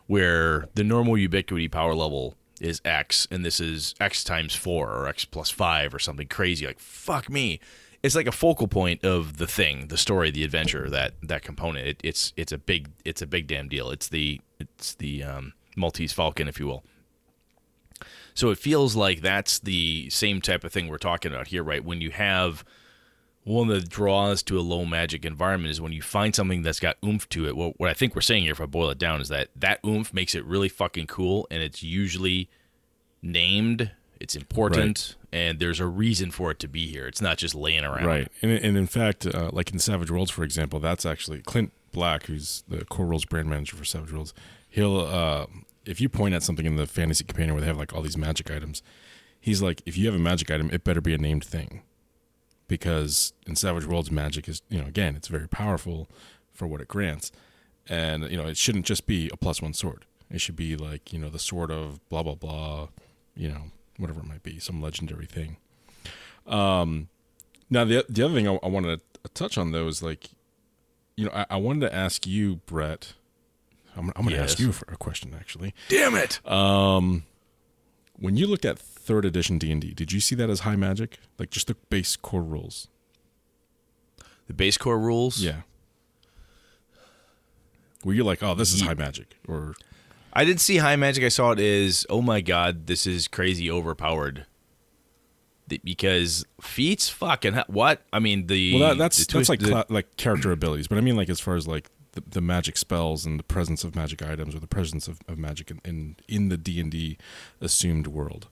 where the normal ubiquity power level is X and this is X times four or X plus five or something crazy. Like fuck me. It's like a focal point of the thing, the story, the adventure, that that component. It, it's it's a big it's a big damn deal. It's the it's the um, Maltese Falcon, if you will. So it feels like that's the same type of thing we're talking about here, right? When you have one of the draws to a low magic environment is when you find something that's got oomph to it. Well, what I think we're saying here, if I boil it down, is that that oomph makes it really fucking cool, and it's usually named, it's important, and there's a reason for it to be here. It's not just laying around. Right, and and in fact, uh, like in Savage Worlds, for example, that's actually Clint Black, who's the Core Rules brand manager for Savage Worlds. He'll, uh, if you point at something in the Fantasy Companion where they have like all these magic items, he's like, if you have a magic item, it better be a named thing, because in Savage Worlds, magic is, you know, again, it's very powerful for what it grants, and you know, it shouldn't just be a plus one sword. It should be like you know the sword of blah blah blah, you know, whatever it might be, some legendary thing. Um, now the the other thing I, I wanted to touch on though is like, you know, I, I wanted to ask you, Brett. I'm, I'm going to ask you for a question actually. Damn it! Um, when you looked at third edition D and D, did you see that as high magic, like just the base core rules? the base core rules. Yeah. Were you like, oh, this is high magic, or I didn't see high magic. I saw it is oh my god, this is crazy overpowered. because feats fucking what? I mean the Well, that, that's the that's like the- cla- like character abilities, but I mean like as far as like the, the magic spells and the presence of magic items or the presence of, of magic in, in in the D and D assumed world.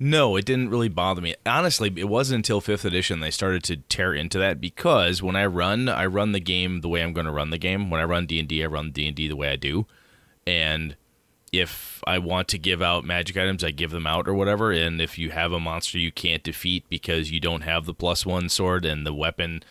No, it didn't really bother me. Honestly, it wasn't until fifth edition they started to tear into that because when I run, I run the game the way I'm going to run the game. When I run D and I run D and D the way I do, and if I want to give out magic items, I give them out or whatever. And if you have a monster you can't defeat because you don't have the plus one sword and the weapon,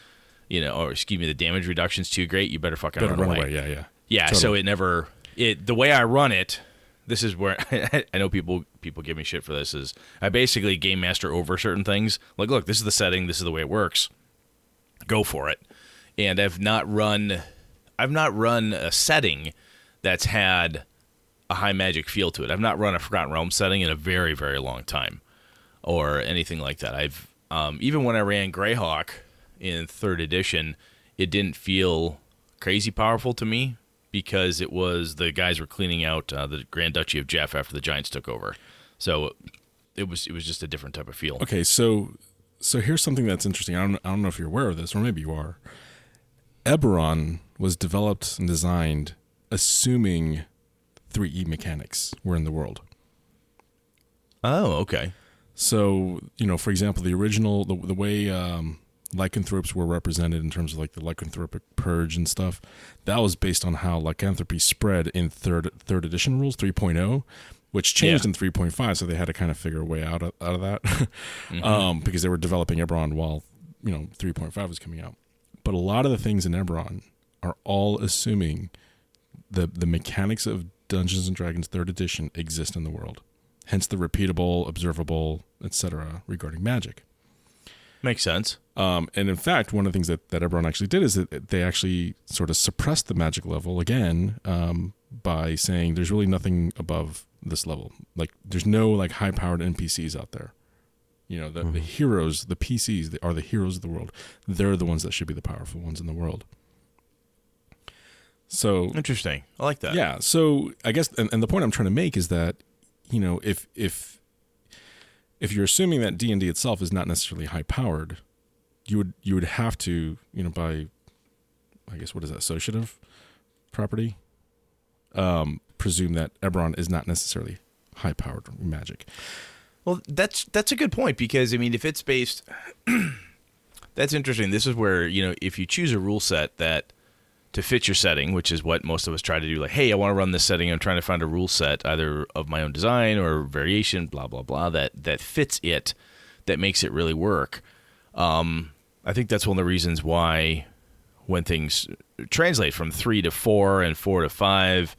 you know, or excuse me, the damage reduction's too great, you better fucking Better run, run away. away. Yeah, yeah. Yeah, so it never it the way I run it. This is where [LAUGHS] I know people people give me shit for this. Is I basically game master over certain things. Like, look, this is the setting. This is the way it works. Go for it. And I've not run, I've not run a setting that's had a high magic feel to it. I've not run a Forgotten Realm setting in a very very long time, or anything like that. I've um, even when I ran Greyhawk in third edition, it didn't feel crazy powerful to me because it was the guys were cleaning out uh, the Grand Duchy of Geoff after the Giants took over. So it was it was just a different type of feel. Okay, so so here's something that's interesting. I don't I don't know if you're aware of this, or maybe you are. Eberron was developed and designed assuming 3E mechanics were in the world. Oh, okay. So, you know, for example, the original, the, the way um, lycanthropes were represented in terms of like the lycanthropic purge and stuff, that was based on how lycanthropy spread in third third edition rules 3.0, which changed Yeah. in 3.5. So they had to kind of figure a way out of, out of that [LAUGHS] um, because they were developing Eberron while, you know, 3.5 was coming out. But a lot of the things in Eberron are all assuming the, the mechanics of Dungeons and Dragons third edition exist in the world. Hence the repeatable, observable, etc. regarding magic. Makes sense. Um, and in fact, one of the things that, that Eberron actually did is that they actually sort of suppressed the magic level again um, by saying there's really nothing above this level. Like there's no like high powered NPCs out there. You know, the, the heroes, the PCs are the heroes of the world. They're the ones that should be the powerful ones in the world. So Interesting. I like that. yeah. So I guess, and, and the point I'm trying to make is that, you know, if if if you're assuming that D and D itself is not necessarily high powered, you would you would have to, you know, by I guess what is that associative property, um, presume that Eberron is not necessarily high powered magic. Well, that's that's a good point because I mean, if it's based, [CLEARS THROAT] that's interesting. This is where you know if you choose a rule set that to fit your setting, which is what most of us try to do. Like, hey, I want to run this setting. I'm trying to find a rule set either of my own design or variation, blah blah blah, that that fits it, that makes it really work. Um, I think that's one of the reasons why when things translate from three to four and four to five,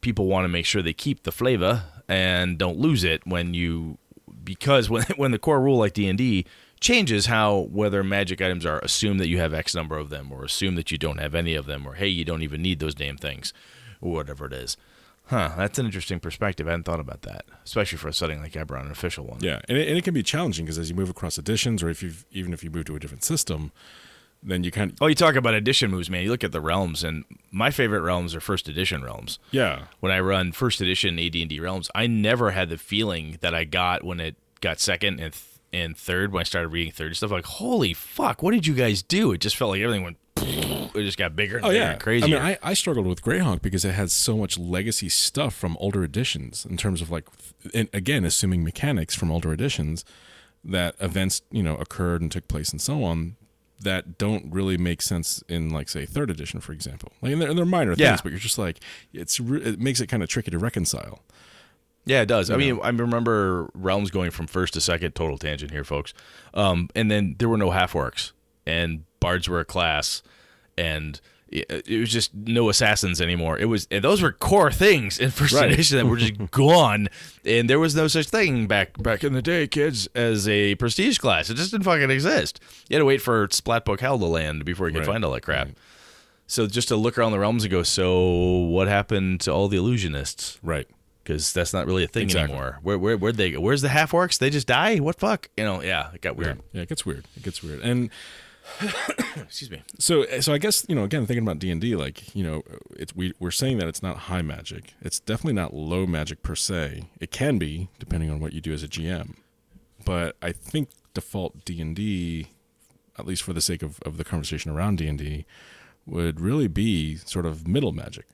people want to make sure they keep the flavor and don't lose it when you because when [LAUGHS] when the core rule like D and D changes how whether magic items are assume that you have X number of them or assume that you don't have any of them or hey you don't even need those damn things or whatever it is. Huh, that's an interesting perspective. I hadn't thought about that, especially for a setting like Eberron, an official one. Yeah, and it, and it can be challenging because as you move across editions, or if you even if you move to a different system, then you kind of Oh, you talk about edition moves, man. You look at the realms, and my favorite realms are first edition realms. yeah when I run first edition AD&D Realms, I never had the feeling that I got when it got second and and third when I started reading third stuff. Like, holy fuck, what did you guys do? It just felt like everything went. [LAUGHS] It just got bigger and Oh bigger yeah, and crazier. I mean, I, I struggled with Greyhawk because it had so much legacy stuff from older editions in terms of like, and again, assuming mechanics from older editions that events you know occurred and took place and so on that don't really make sense in like say third edition for example like and they're, and they're minor Yeah. things but you're just like it's it makes it kind of tricky to reconcile Yeah, it does. I mean, I remember realms going from first to second. Total tangent here, folks. Um, and then there were no half orcs, and bards were a class, and it, it was just no assassins anymore. It was and those were core things in [LAUGHS] first Right. edition that were just [LAUGHS] gone, and there was no such thing back back in the day, kids, as a prestige class. It just didn't fucking exist. You had to wait for Splatbook Hell to land before you could Right. find all that crap. So just to look around the realms and go, so what happened to all the illusionists? right because that's not really a thing Exactly. anymore. Where where where'd they go? Where's the half orcs? They just die? What fuck? You know? Yeah, it got yeah. weird. yeah it gets weird it gets weird and [COUGHS] Excuse me. so so I guess you know again thinking about D and D like you know it's we we're saying that it's not high magic. It's definitely not low magic per se. It can be depending on what you do as a GM, but I think default D and D, at least for the sake of, of the conversation around D and D, would really be sort of middle magic,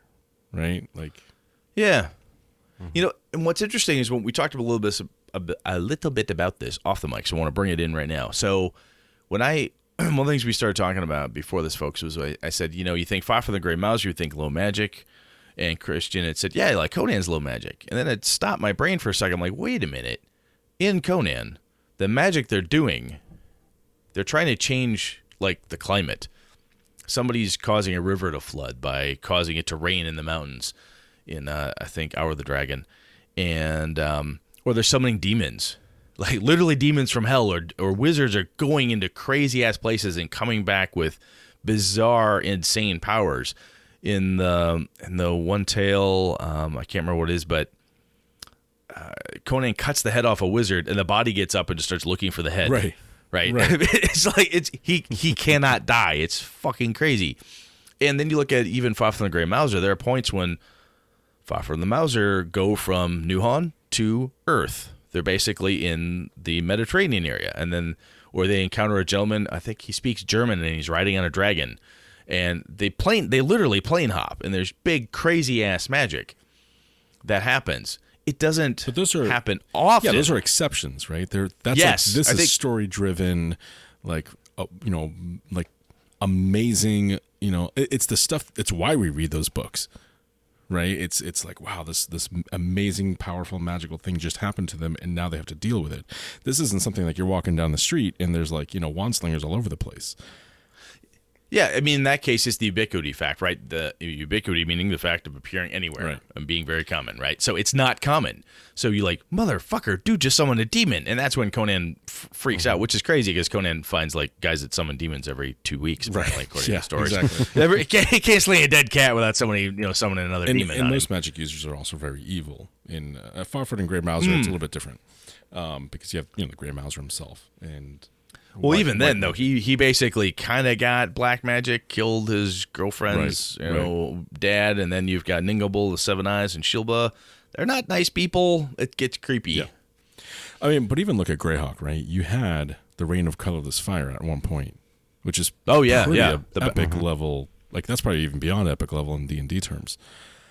right? Like Yeah. You know, and what's interesting is when we talked a little bit a, a little bit about this off the mic, so I want to bring it in right now. So when I [CLEARS THROAT] one of the things we started talking about before this, folks, was I, I said, you know, you think Fafhrd and the Grey Mouser, you think low magic, and Christian had said, yeah, like Conan's low magic, and then it stopped my brain for a second. I'm like, wait a minute, in Conan, the magic they're doing, they're trying to change like the climate. Somebody's causing a river to flood by causing it to rain in the mountains in uh, I think Hour of the Dragon, and um, or they're summoning demons, [LAUGHS] like literally demons from hell, or or wizards are going into crazy ass places and coming back with bizarre, insane powers. In the in the one tale, um, I can't remember what it is, but uh, Conan cuts the head off a wizard, and the body gets up and just starts looking for the head. Right. Right. Right. [LAUGHS] it's like it's he he cannot die. It's fucking crazy. And then you look at even the Grey Mouser. There are points when Fafhrd and the Mouser go from Nehwon to Earth. They're basically in the Mediterranean area, and then where they encounter a gentleman. I think he speaks German, and he's riding on a dragon. And they plane they literally plane hop, and there's big crazy ass magic that happens. It doesn't But those are- happen often. yeah, those are exceptions, right? They're that's Yes, like, this I is think- story driven, like uh, you know, like amazing. You know, it, it's the stuff. It's why we read those books, right? It's it's like wow, this this amazing, powerful, magical thing just happened to them, and now they have to deal with it. This isn't something like you're walking down the street and there's like you know wand slingers all over the place. Yeah, I mean, in that case, it's the ubiquity fact, right? The ubiquity meaning the fact of appearing anywhere Right. and being very common, right? So it's not common. So you like, motherfucker, dude, just summon a demon, and that's when Conan f- freaks Mm-hmm. out, which is crazy because Conan finds like guys that summon demons every two weeks, apparently, according [LAUGHS] Yeah, to stories. exactly. [LAUGHS] Every, he can't, he can't slay a dead cat without somebody, you know, summoning another and, demon. and most him. magic users are also very evil. In uh, Fafhrd and Grey Mouser, Hmm. it's a little bit different um, because you have you know the Grey Mouser himself, and Well, White- even then, White- though, he he basically kind of got black magic, killed his girlfriend's, Right, you know, dad, and then you've got Ningauble, the Seven Eyes, and Sheelba. They're not nice people. It gets creepy. Yeah. I mean, but even look at Greyhawk, right? You had the Rain of Colorless Fire at one point, which is Oh, yeah, yeah. The epic level. Like that's probably even beyond epic level in D and D terms.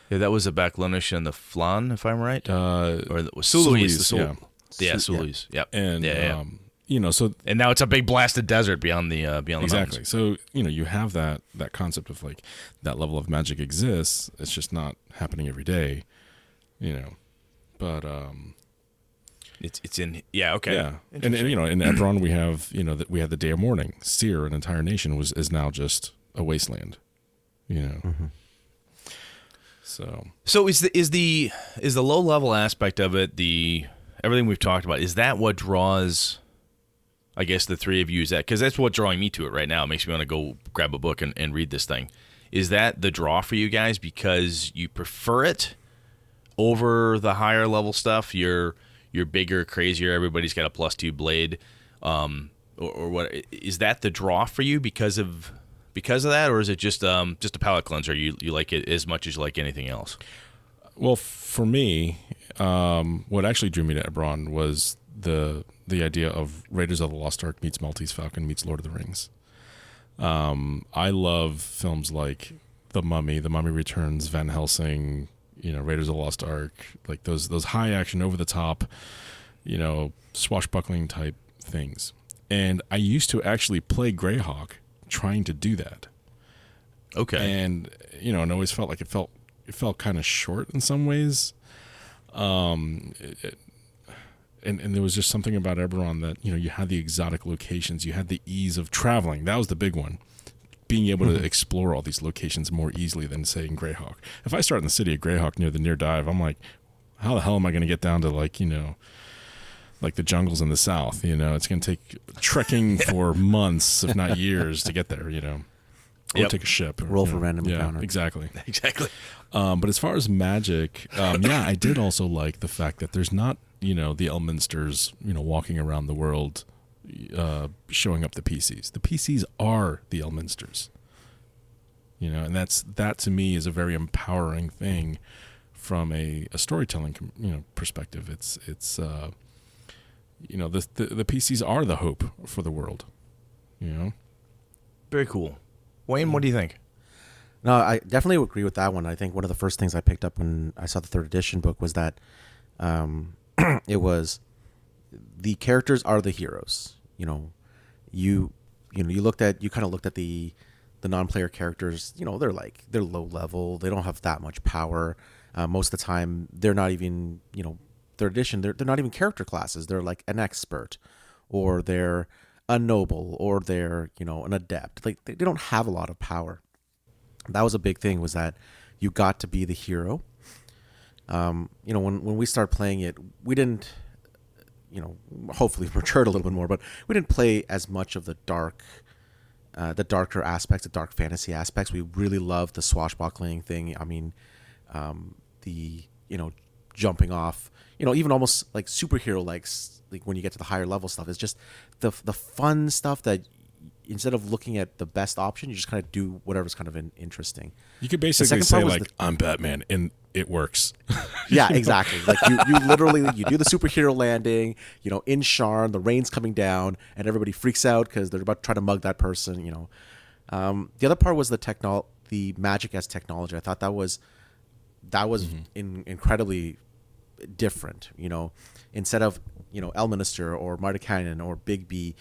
Yeah, that was the Baklunish and the Flan, if I'm right. Uh, or the Suloise, the Sul- yeah. yeah, yeah. Yep. and yeah, yeah. um, you know, so and now it's a big blasted desert beyond the uh, beyond the exactly. mountains. So you know, you have that that concept of like that level of magic exists. It's just not happening every day. You know, but um, It's it's in yeah okay Yeah, and, and you know, in [CLEARS THROAT] Eberron we have you know that we had the day of mourning. Cyre, an entire nation, was is now just a wasteland. You know, Mm-hmm. so So is the is the is the low level aspect of it the everything we've talked about is that what draws I guess the three of you is that because that's what's drawing me to it right now. It makes me want to go grab a book and, and read this thing. Is that the draw for you guys because you prefer it over the higher level stuff? You're you're bigger, crazier. Everybody's got a plus two blade, um, or, or what? Is that the draw for you because of because of that, or is it just um just a palate cleanser? You you like it as much as you like anything else? well for me, um, what actually drew me to Eberron was the the idea of Raiders of the Lost Ark meets Maltese Falcon meets Lord of the Rings. Um, I love films like The Mummy, The Mummy Returns, Van Helsing, you know, Raiders of the Lost Ark, like those those high action, over the top, you know, swashbuckling type things. And I used to actually play Greyhawk trying to do that. Okay. And you know, and always felt like it felt it felt kind of short in some ways. Um, it- it- and and there was just something about Eberron that you know you had the exotic locations, you had the ease of traveling. That was the big one. Being able to explore all these locations more easily than say in Greyhawk. If I start in the city of Greyhawk near the Nyr Dyv, I'm like, how the hell am I going to get down to like you know, like the jungles in the south? You know, it's going to take trekking [LAUGHS] for months, if not years, to get there. You know, or Yep. take a ship. Or, Roll for know, random yeah, encounter. Exactly. [LAUGHS] exactly. Um, but as far as magic, um, yeah, I did also like the fact that there's not, you know, the Elminsters, you know, walking around the world, uh, showing up the PCs. The PCs are the Elminsters. You know, and that's that to me is a very empowering thing from a, a storytelling, you know, perspective. It's it's uh, you know the, the the PCs are the hope for the world. You know, Very cool. Wayne, what do you think? No, I definitely agree with that one. I think one of the first things I picked up when I saw the third edition book was that um, [CLEARS THROAT] it was the characters are the heroes. You know, you you know you looked at you kind of looked at the the non-player characters. You know, they're like they're low level. They don't have that much power. Uh, most of the time, they're not even you know third edition. They're they're not even character classes. They're like an expert, or they're a noble, or they're you know an adept. Like they, they don't have a lot of power that was a big thing was that you got to be the hero um, you know when, when we started playing it we didn't you know hopefully [LAUGHS] matured a little bit more but we didn't play as much of the dark uh, the darker aspects the dark fantasy aspects. We really loved the swashbuckling thing. I mean um, the you know jumping off you know even almost like superhero like like when you get to the higher level stuff it's just the the fun stuff that instead of looking at the best option, you just kind of do whatever's kind of in, interesting. you could basically say like the- I'm Batman and it works. [LAUGHS] Yeah, exactly. Like you, you literally you do the superhero landing, you know, in Sharn, the rain's coming down, and everybody freaks out because they're about to try to mug that person. You know, um, the other part was the technol, the magic as technology. I thought that was that was in, incredibly different. You know, instead of you know Elminster or Mordenkainen or Bigby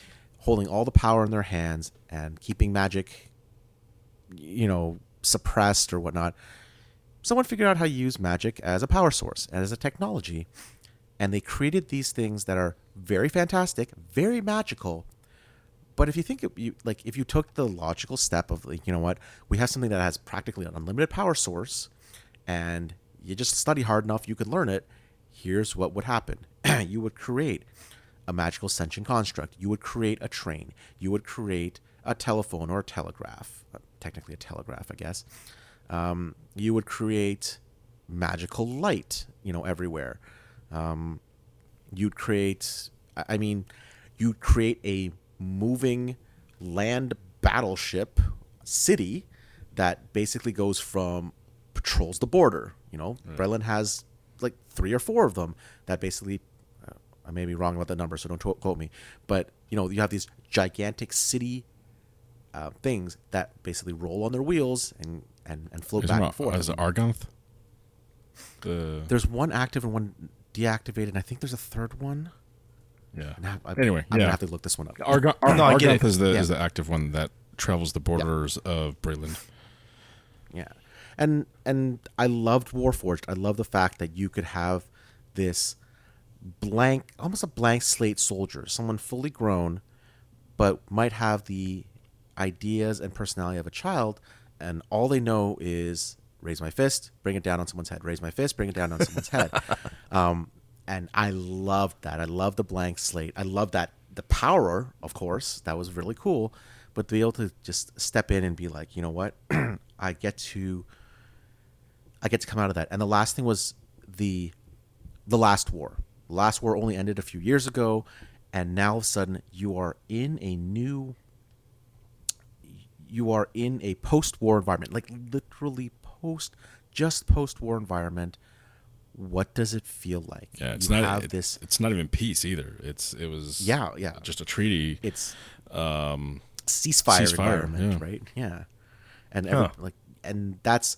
holding all the power in their hands and keeping magic, you know, suppressed or whatnot someone figured out how to use magic as a power source and as a technology. And they created these things that are very fantastic very magical. But if you think you like if you took the logical step of like you know what we have something that has practically an unlimited power source and you just study hard enough you could learn it here's what would happen. [CLEARS THROAT] You would create a magical sentient construct you would create a train you would create a telephone or a telegraph uh, technically a telegraph i guess um, you would create magical light, you know, everywhere. Um, you'd create, I I mean, you'd create a moving land battleship city that basically goes from patrols the border. You know, Breland has like three or four of them that basically. I may be wrong about the number, so don't to- quote me. But you know, you have these gigantic city uh, things that basically roll on their wheels and and, and float Is back it, and forth. is it Argonth? The There's one active and one deactivated. And I think there's a third one. yeah. I- I- Anyway, I'm yeah. gonna have to look this one up. Argon, Ar- No, Argonth it. is the Yeah. is the active one that travels the borders of Breland. Yeah, and and I loved Warforged. I love the fact that you could have this blank, almost a blank slate soldier, someone fully grown, but might have the ideas and personality of a child, and all they know is raise my fist, bring it down on someone's head, raise my fist, bring it down on someone's head. [LAUGHS] Um, and I loved that. I love the blank slate. I love that the power, of course, that was really cool. But to be able to just step in and be like, you know what, [CLEARS THROAT] I get to, I get to come out of that. And the last thing was the, the last war. Last war only ended a few years ago, and now all of a sudden you are in a new. You are in a post-war environment, like literally post, just post-war environment. What does it feel like? Yeah, it's you not have it- this. It's not even peace either. It's it was Yeah, yeah. just a treaty. It's um, ceasefire, Ceasefire, environment, yeah. right? Yeah, and every, Huh. like, and that's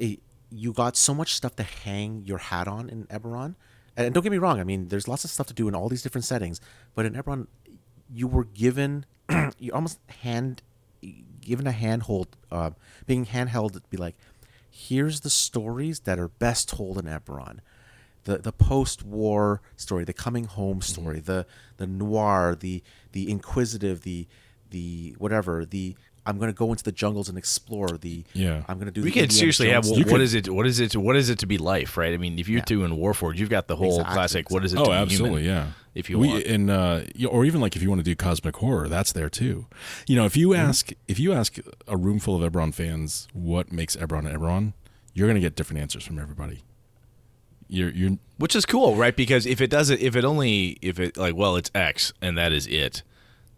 a, you got so much stuff to hang your hat on in Eberron. And don't get me wrong, I mean, there's lots of stuff to do in all these different settings, but in Eberron, you were given, [CLEARS THROAT] you almost hand, given a handhold, uh, being handheld to be like, here's the stories that are best told in Eberron. The, the post-war story, the coming home story, the the noir, the the inquisitive, the the whatever, the I'm going to go into the jungles and explore. The Yeah. I'm going to do. We the could Indiana seriously have Jones well, what could- is it? What is it? What is it to be life? Right? I mean, if you're Yeah. doing Warforged, you've got the whole Exactly, classic. What is it? oh, to be absolutely, human? yeah. If you we, want. and uh, or even like if you want to do cosmic horror, that's there too. You know, if you Mm-hmm. ask if you ask a room full of Eberron fans what makes Eberron Eberron, you're gonna get different answers from everybody. You're you're Which is cool, right? Because if it doesn't, if it only, if it like, well, it's X and that is it.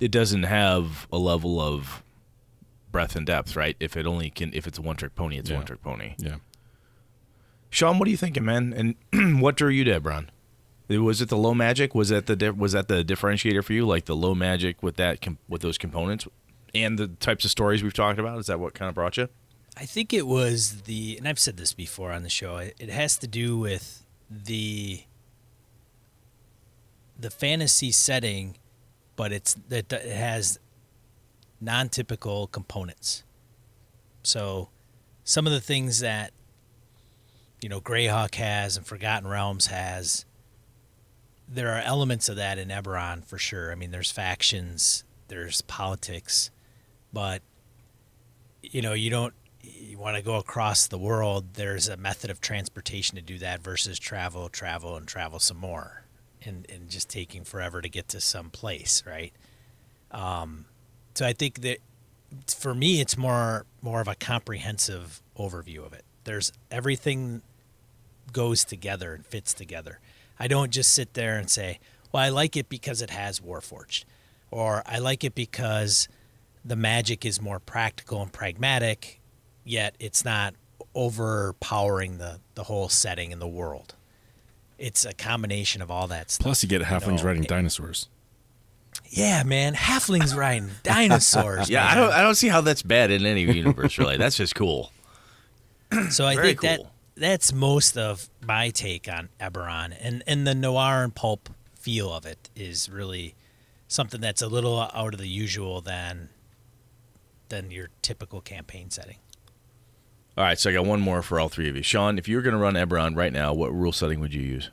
It doesn't have a level of breadth and depth, right? If it only can, if it's a one trick pony, it's a Yeah. one trick pony. yeah. Sean, what are you thinking, man? And [CLEARS THROAT] what drew you to Eberron? Was it the low magic? Was that the was that the differentiator for you? Like the low magic with that with those components and the types of stories we've talked about. Is that what kind of brought you? I think it was the, and I've said this before on the show. It, it has to do with the the fantasy setting, but it's that it has non-typical components. So, some of the things that you know Greyhawk has and Forgotten Realms has, there are elements of that in Eberron for sure. I mean, there's factions, there's politics, but you know, you don't you want to go across the world, there's a method of transportation to do that versus travel, travel, and travel some more, and and just taking forever to get to some place, right? Um, so I think that for me, it's more more of a comprehensive overview of it. There's everything goes together and fits together. I don't just sit there and say, "Well, I like it because it has Warforged," or "I like it because." the magic is more practical and pragmatic, yet it's not overpowering the, the whole setting and the world. It's a combination of all that stuff. Plus, you get halflings know, riding it- dinosaurs. Yeah, man, halflings riding [LAUGHS] dinosaurs. Yeah, I don't I don't see how that's bad in any universe. Really, that's just cool. So I Very think that that's most of my take on Eberron, and and the noir and pulp feel of it is really something that's a little out of the usual than than your typical campaign setting. All right, so I got one more for all three of you. Sean, if you were going to run Eberron right now, what rule setting would you use?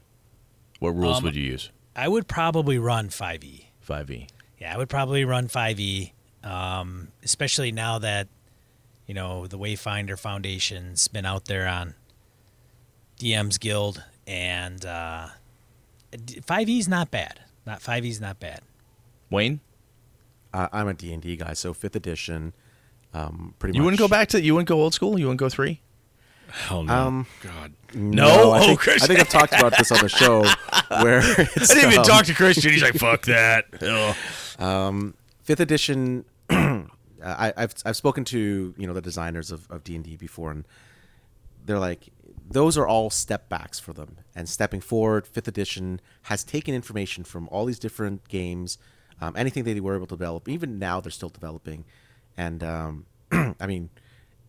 What rules Um, would you use? I would probably run 5e. Five E. Yeah, I would probably run 5e, um, especially now that you know the Wayfinder Foundation's been out there on DM's Guild, and uh, 5e's not bad. Not 5e's not bad. Wayne, Uh, I'm a D&D guy, so fifth edition, um, pretty much. you much. wouldn't go back to you wouldn't go old school. You wouldn't go three. Hell no. Um, God. No? I Oh, think, Chris. I think I've talked about this on the show [LAUGHS] where I didn't even um, talk to Christian. He's like, "Fuck that." Ugh. [LAUGHS] Um, fifth edition. [CLEARS THROAT] I, I've I've spoken to you know the designers of of D and D before, and they're like, those are all step backs for them. And stepping forward, fifth edition has taken information from all these different games, um, anything that they were able to develop. Even now, they're still developing. And um, [CLEARS THROAT] I mean,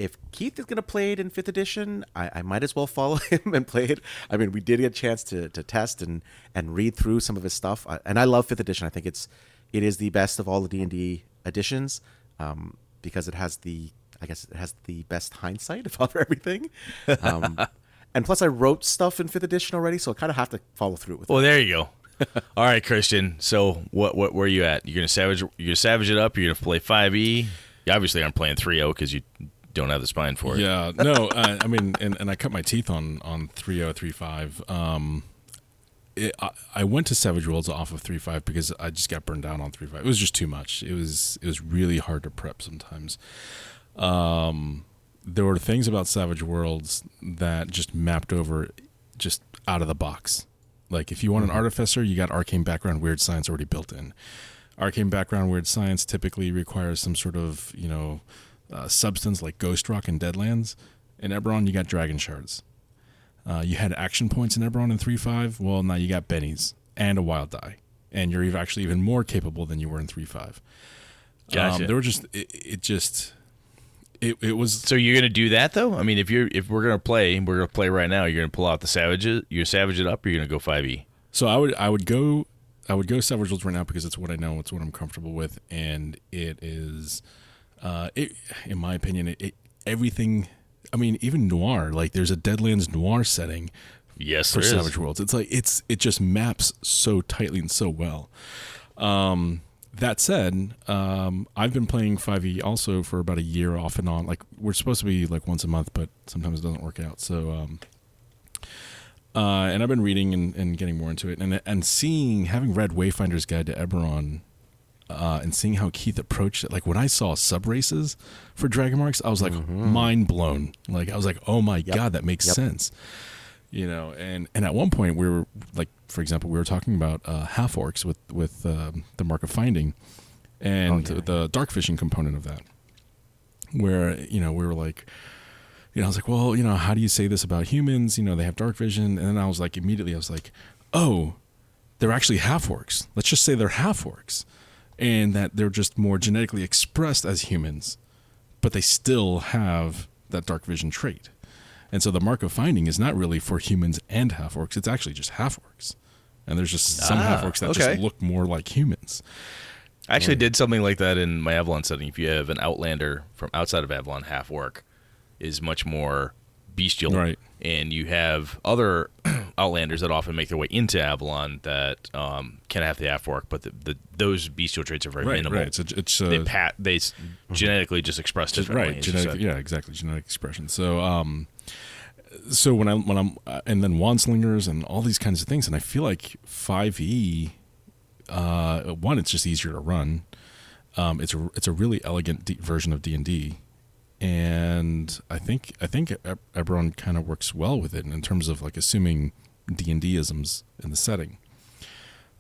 if Keith is going to play it in fifth edition, I, I might as well [LAUGHS] follow him and play it. I mean, we did get a chance to, to test and, and read through some of his stuff, I, and I love fifth edition. I think it's it is the best of all the D and D editions um, because it has the I guess it has the best hindsight [LAUGHS] of everything. Um, [LAUGHS] and plus, I wrote stuff in fifth edition already, so I kind of have to follow through with it. Well, there you go. All right, Christian. So, what what where you at? You're gonna savage. You're gonna savage it up. You're gonna play five E. You obviously aren't playing three O because you don't have the spine for it. Yeah, no, uh, I mean, and, and I cut my teeth on on three zero three five. Um, it, I, I went to Savage Worlds off of three five because I just got burned down on three five. It was just too much. It was it was really hard to prep sometimes. Um, there were things about Savage Worlds that just mapped over, just out of the box. Like if you want an artificer, you got arcane background, weird science already built in. Arcane background, weird science typically requires some sort of you know uh, substance like ghost rock and deadlands. In Eberron, you got dragon shards. Uh, you had action points in Eberron in three five. Well, now you got bennies and a wild die, and you're actually even more capable than you were in three five. Gotcha. Um, there were just it, it just it it was So you're gonna do that though? I mean, if you're if we're gonna play, we're gonna play right now. You're gonna pull out the savages. You're savage it up. Or you're gonna go five E. So I would I would go I would go Savage Worlds right now because it's what I know, it's what I'm comfortable with, and it is, uh, it in my opinion, it, it everything. I mean, even noir, like there's a Deadlands noir setting Yes, for there is. Savage Worlds. It's like it's it just maps so tightly and so well. Um, that said, um, I've been playing 5e also for about a year off and on. Like we're supposed to be like once a month, but sometimes it doesn't work out. So, um, uh, and I've been reading and, and getting more into it, and and seeing having read Wayfinder's Guide to Eberron, uh, and seeing how Keith approached it. Like when I saw sub races for Dragon Marks, I was like mind blown. Like I was like, oh my god, that makes Yep. sense. You know, and and at one point we were like, for example, we were talking about uh, half orcs with with um the Mark of Finding, and Oh, yeah. the dark vision component of that, where you know we were like you know, I was like, well, you know, how do you say this about humans? You know, they have dark vision. And then I was like, immediately, I was like, oh, they're actually half orcs. Let's just say they're half orcs, and that they're just more genetically expressed as humans, but they still have that dark vision trait. And so the mark of finding is not really for humans and half orcs; it's actually just half orcs. And there's just some Ah, half orcs that okay. just look more like humans. I actually did something like that in my Avalon setting. If you have an Outlander from outside of Avalon, half orc is much more bestial, Right. And you have other [CLEARS THROAT] Outlanders that often make their way into Avalon that um, can have the half orc, but the, the, those bestial traits are very Right, minimal. right. It's a, it's a, they pat they s- genetically just express differently. right genetic yeah exactly genetic expression so um so when i when i'm uh, and then wandslingers and all these kinds of things and i feel like 5e uh one it's just easier to run um it's a it's a really elegant D- version of d&d and i think i think eberron kind of works well with it in terms of like assuming d&d isms in the setting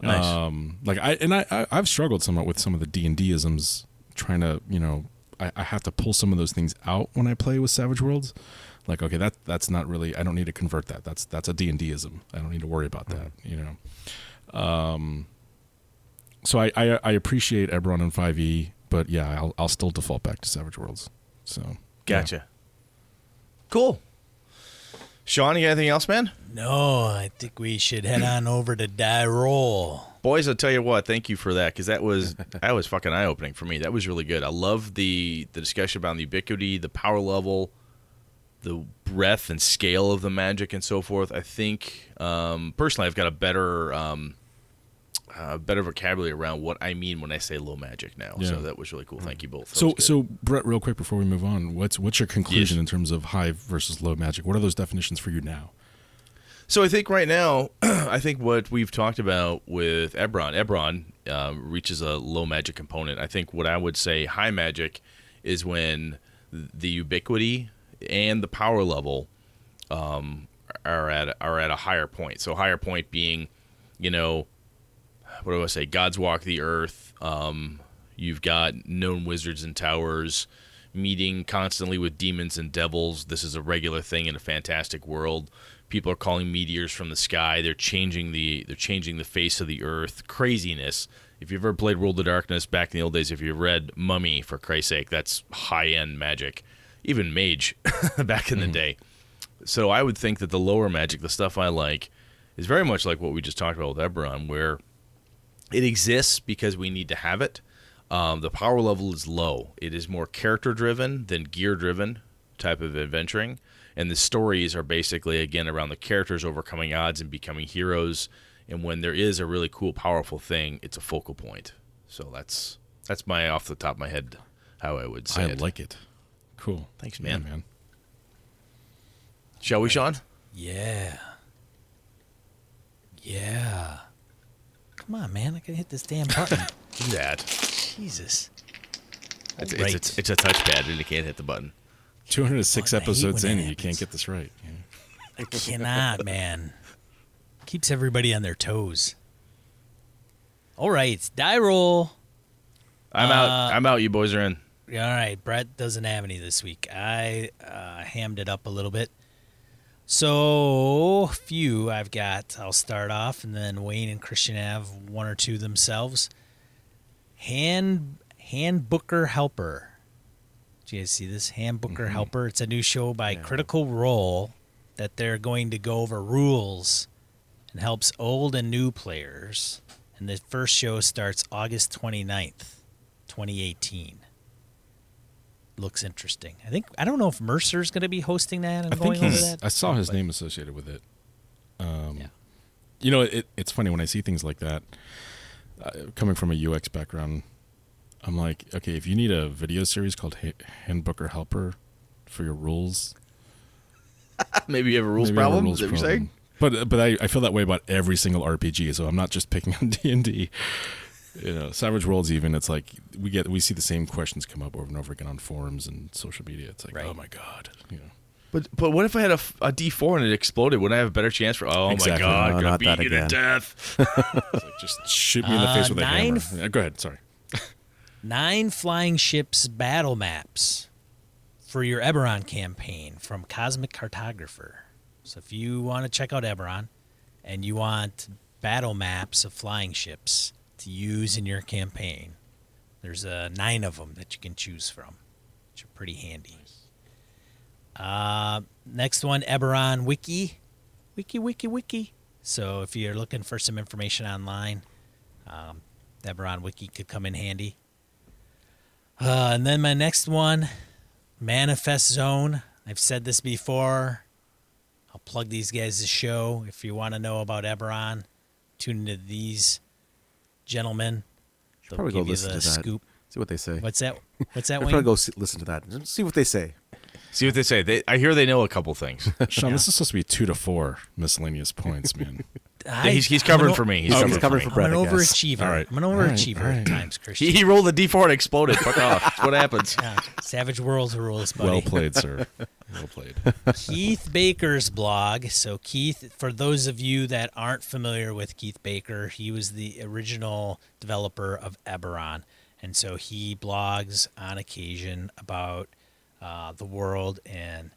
Nice. um, like I and I, I I've struggled somewhat with some of the D and D isms, trying to you know I, I have to pull some of those things out when I play with Savage Worlds. Like okay, that that's not really I don't need to convert that. That's that's a D and D ism. I don't need to worry about that. You know. Um. So I I, I appreciate Eberron and Five E, but yeah, I'll I'll still default back to Savage Worlds. So yeah. Gotcha. Cool. Sean, you got anything else, man? No, I think we should head on [CLEARS THROAT] over to Die Roll. Boys, I'll tell you what. Thank you for that because that was [LAUGHS] that was fucking eye opening for me. That was really good. I love the the discussion about the ubiquity, the power level, the breadth and scale of the magic, and so forth. I think um, personally, I've got a better um, uh, better vocabulary around what I mean when I say low magic now. Yeah. So that was really cool. Thank you both. That So so Brett, real quick before we move on, what's what's your conclusion Yes. in terms of high versus low magic? What are those definitions for you now? So I think right now, [CLEARS THROAT] I think what we've talked about with Eberron, Eberron um, reaches a low magic component. I think what I would say high magic is when the ubiquity and the power level um, are at are at a higher point. So higher point being, you know, what do I say? Gods walk the earth. Um, you've got known wizards and towers meeting constantly with demons and devils. This is a regular thing in a fantastic world. People are calling meteors from the sky. They're changing the they're changing the face of the earth. Craziness. If you've ever played World of Darkness back in the old days, if you read Mummy for Christ's sake, that's high end magic. Even Mage [LAUGHS] back in the day. So I would think that the lower magic, the stuff I like, is very much like what we just talked about with Eberron, where it exists because we need to have it. Um, the power level is low. It is more character driven than gear driven type of adventuring. And the stories are basically, again, around the characters overcoming odds and becoming heroes. And when there is a really cool, powerful thing, it's a focal point. So that's that's my off the top of my head how I would say I it. like it. Cool. Thanks, Yeah, man. man. Shall we, Sean? Yeah. Yeah. Come on, man. I can hit this damn button. [LAUGHS] Do that. Jesus. It's, Right. it's, a, it's a touchpad and you can't hit the button. 206 I hate episodes when in, that and you can't happens. get this right. Yeah. I cannot, [LAUGHS] man. Keeps everybody on their toes. All right, die roll. I'm out. Uh, I'm out. You boys are in. All right, Brett doesn't have any this week. I uh, hammed it up a little bit. So few I've got. I'll start off, and then Wayne and Christian have one or two themselves. Hand Handbooker Helper. Do you guys see this Handbooker mm-hmm. Helper? It's a new show by Critical Role that they're going to go over rules and helps old and new players. And the first show starts August 29th, 2018 looks interesting. I think I don't know if Mercer's going to be hosting that and I going over that. I saw his but- name associated with it. Um, Yeah. You know, it, it's funny when I see things like that. Uh, coming from a UX background, I'm like, okay, if you need a video series called ha- Handbook or Helper for your rules, [LAUGHS] Maybe you have a rules have a problem. rules is that what you're saying? But but I, I feel that way about every single RPG. So I'm not just picking [LAUGHS] on D and D. You know, Savage Worlds. Even it's like we get we see the same questions come up over and over again on forums and social media. It's like, Right. oh my god, you know. But but what if I had a, f- a D4 and it exploded? Would I have a better chance for? Oh Exactly. my god, No, gonna not beat that you to again. death. [LAUGHS] Like, just shoot me in the Uh, face with a hammer. f- Yeah, go ahead. Sorry. [LAUGHS] Nine flying ships battle maps for your Eberron campaign from Cosmic Cartographer. So if you want to check out Eberron and you want battle maps of flying ships to use in your campaign. There's uh, nine of them that you can choose from, which are pretty handy. Uh, next one, Eberron Wiki. Wiki, wiki, wiki. So if you're looking for some information online, um, Eberron Wiki could come in handy. Uh, and then my next one, Manifest Zone. I've said this before. I'll plug these guys' to show. If you want to know about Eberron, tune into these gentlemen. They'll Probably go listen to that. scoop. See what they say. What's that? What's that, [LAUGHS] Wayne? probably go see, listen to that. See what they say. See what they say. They, I hear they know a couple things. [LAUGHS] Sean, this is supposed to be two to four miscellaneous points, man. I- he's he's covering o- for me. He's Oh, covering he's for covering me. for Brett, I'm an overachiever. All right. I'm an All right. overachiever All right. at times, Christian. He, he rolled the d4 and exploded. Fuck [LAUGHS] off. That's what happens. Yeah. Savage Worlds rules, buddy. well played, sir. [LAUGHS] Well played. Keith Baker's blog. So, Keith, for those of you that aren't familiar with Keith Baker, he was the original developer of Eberron. And so he blogs on occasion about uh, the world and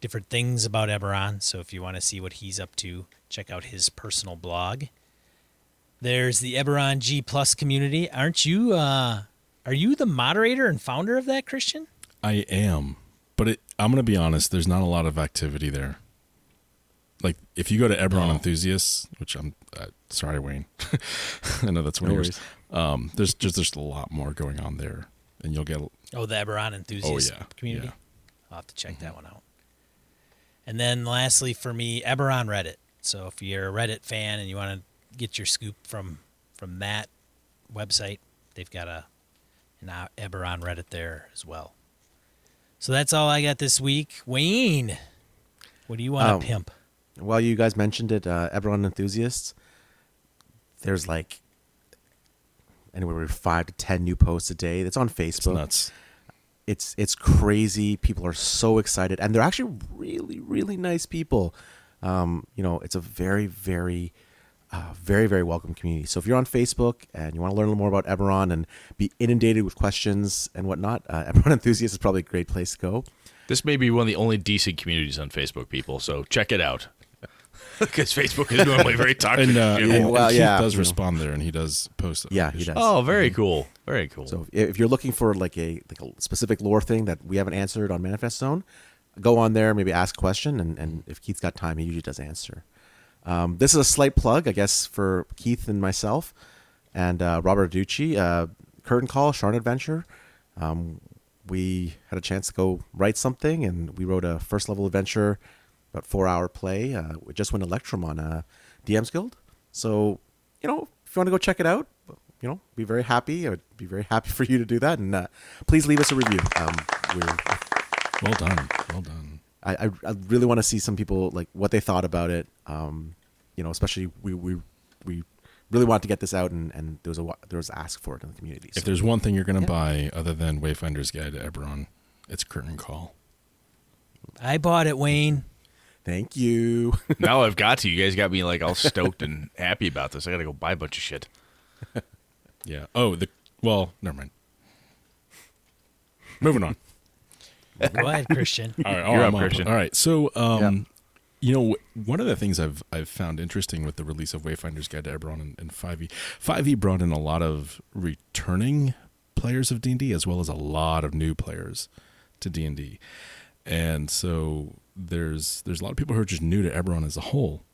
different things about Eberron. So, if you want to see what he's up to, check out his personal blog. There's the Eberron G Plus community. Aren't you? Uh, are you the moderator and founder of that, Christian? I am, but it, I'm going to be honest. There's not a lot of activity there. Like if you go to Eberron Oh. Enthusiasts, which I'm uh, sorry, Wayne. [LAUGHS] I know that's one No of yours. Um, there's just there's a lot more going on there, and you'll get Oh, the Eberron enthusiast Oh, yeah. community. Yeah. I'll have to check that one out. And then lastly for me, Eberron Reddit. So if you're a Reddit fan and you want to get your scoop from from that website, they've got a an uh, Eberron Reddit there as well. So that's all I got this week. Wayne, what do you want to Um, pimp? Well, you guys mentioned it, uh, Eberron enthusiasts, there's like anywhere from five to ten new posts a day. That's on it's Facebook. nuts. It's it's crazy. People are so excited, and they're actually really really nice people. Um, you know, it's a very very uh, very very welcome community. So if you're on Facebook and you want to learn a little more about Eberron and be inundated with questions and whatnot, uh, [LAUGHS] Eberron enthusiast is probably a great place to go. This may be one of the only decent communities on Facebook, people. So check it out. [LAUGHS] Because Facebook is normally very [LAUGHS] toxic. And, uh, shit. and, well, Keith yeah, does you know. respond there, and he does post. Yeah, he does. oh, very cool. Very cool. So if if you're looking for like a like a specific lore thing that we haven't answered on Manifest Zone, go on there, maybe ask a question, and, and if Keith's got time, he usually does answer. Um, this is a slight plug, I guess, for Keith and myself, and uh, Robert Ducci. Uh, Curtain Call, Sharn Adventure. Um, we had a chance to go write something, and we wrote a first level adventure, about four hour play. Uh, we just went Electrum on uh, DM's Guild. So, you know, if you want to go check it out, you know, be very happy. I would be very happy [LAUGHS] for you to do that, and uh, please leave us a review. Um, we're Well done. Well done. I, I, I really want to see some people like what they thought about it. Um, you know, especially we we we really wanted to get this out, and, and there was a there was ask for it in the community. If there's one thing you're going to Yeah. buy other than Wayfinder's Guide to Eberron, it's Curtain Call. I bought it, Wayne. Thank you. [LAUGHS] now I've got to. You guys got me like all stoked and happy about this. I got to go buy a bunch of shit. [LAUGHS] Yeah. Oh, the well, never mind. Moving on. [LAUGHS] Go ahead, Christian. All right, You're I'm up, Christian. All right, so um, you know, one of the things I've I've found interesting with the release of Wayfinder's Guide to Eberron and, and 5e, 5e brought in a lot of returning players of D&D as well as a lot of new players to D&D, and so there's there's a lot of people who are just new to Eberron as a whole,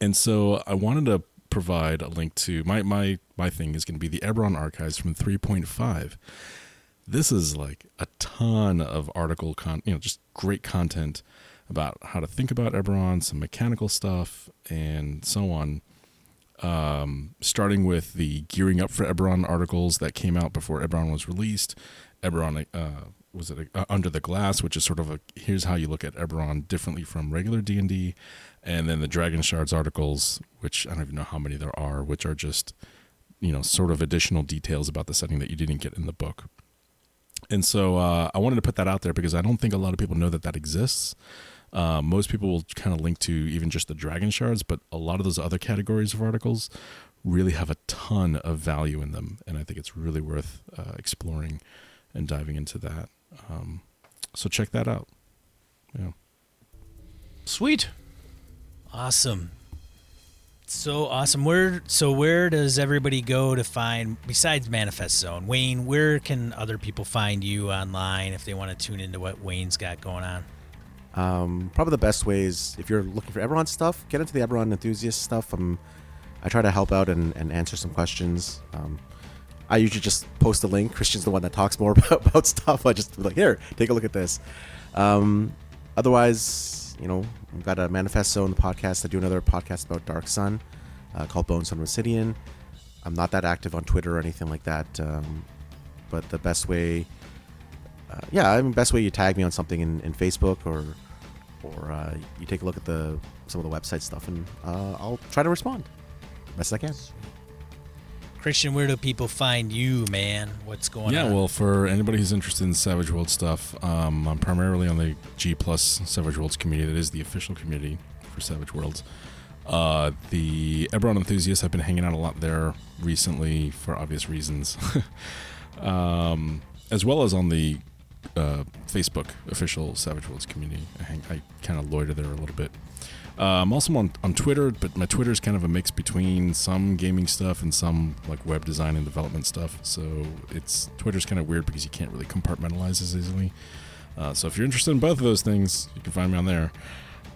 and so I wanted to provide a link to my my my thing is going to be the Eberron archives from 3.5 this is like a ton of article con you know just great content about how to think about Eberron, some mechanical stuff, and so on. Um, starting with the gearing up for Eberron articles that came out before Eberron was released. Eberron uh, was it uh, Under the Glass, which is sort of a here's how you look at Eberron differently from regular D and D, and then the Dragon Shards articles, which I don't even know how many there are, which are just you know sort of additional details about the setting that you didn't get in the book. And so uh, I wanted to put that out there because I don't think a lot of people know that that exists. Uh, most people will kind of link to even just the dragon shards, but a lot of those other categories of articles really have a ton of value in them, and I think it's really worth uh, exploring and diving into that. Um, so check that out. Yeah. Sweet. Awesome. So awesome. Where so where does everybody go to find besides Manifest Zone? Wayne, where can other people find you online if they want to tune into what Wayne's got going on? Um, probably the best way is if you're looking for Eberron stuff, get into the Eberron enthusiast stuff. Um, I try to help out and, and answer some questions. Um, I usually just post a link. Christian's the one that talks more [LAUGHS] about, about stuff. I just be like, here, take a look at this. Um, otherwise, you know, I've got a Manifest the podcast. I do another podcast about Dark Sun uh, called Bones on Obsidian. I'm not that active on Twitter or anything like that. Um, but the best way, uh, yeah, I mean, best way you tag me on something in, in Facebook or or uh, you take a look at the some of the website stuff, and uh, I'll try to respond best I can. Christian, where do people find you, man? What's going yeah, on? Yeah, well, for anybody who's interested in Savage World stuff, um, I'm primarily on the G Plus Savage Worlds community. That is the official community for Savage Worlds. Uh, the Eberron enthusiasts have been hanging out a lot there recently for obvious reasons, [LAUGHS] um, as well as on the uh, Facebook official Savage Worlds community. I, hang, I kind of loiter there a little bit. Uh, I'm also on, on Twitter, but my Twitter is kind of a mix between some gaming stuff and some like web design and development stuff. So it's Twitter's kind of weird because you can't really compartmentalize as easily. Uh, so if you're interested in both of those things, you can find me on there.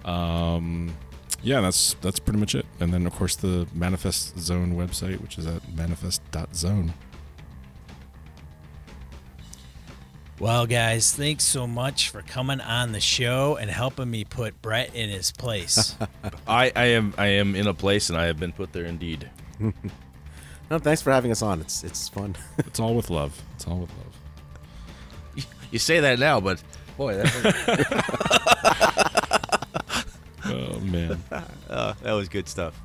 Um, yeah, that's that's pretty much it. And then of course the Manifest Zone website, which is at manifest.zone. Well, guys, thanks so much for coming on the show and helping me put Brett in his place. [LAUGHS] I, I am I am in a place and I have been put there indeed. [LAUGHS] No, thanks for having us on. It's it's fun. [LAUGHS] It's all with love. It's all with love. You say that now, but boy, that, Oh man. uh, that was good stuff.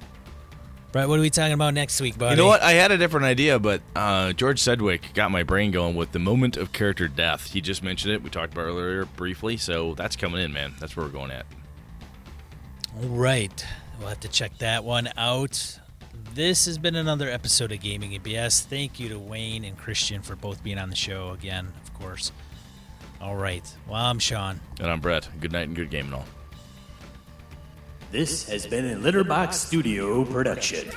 Brett, what are we talking about next week, buddy? You know what? I had a different idea, but uh, George Sedgwick got my brain going with the moment of character death. He just mentioned it. We talked about it earlier briefly, so that's coming in, man. That's where we're going at. All right. We'll have to check that one out. This has been another episode of Gaming and BS. Thank you to Wayne and Christian for both being on the show again, of course. All right. Well, I'm Sean. And I'm Brett. Good night and good gaming all. This has been a Litterbox Studio production.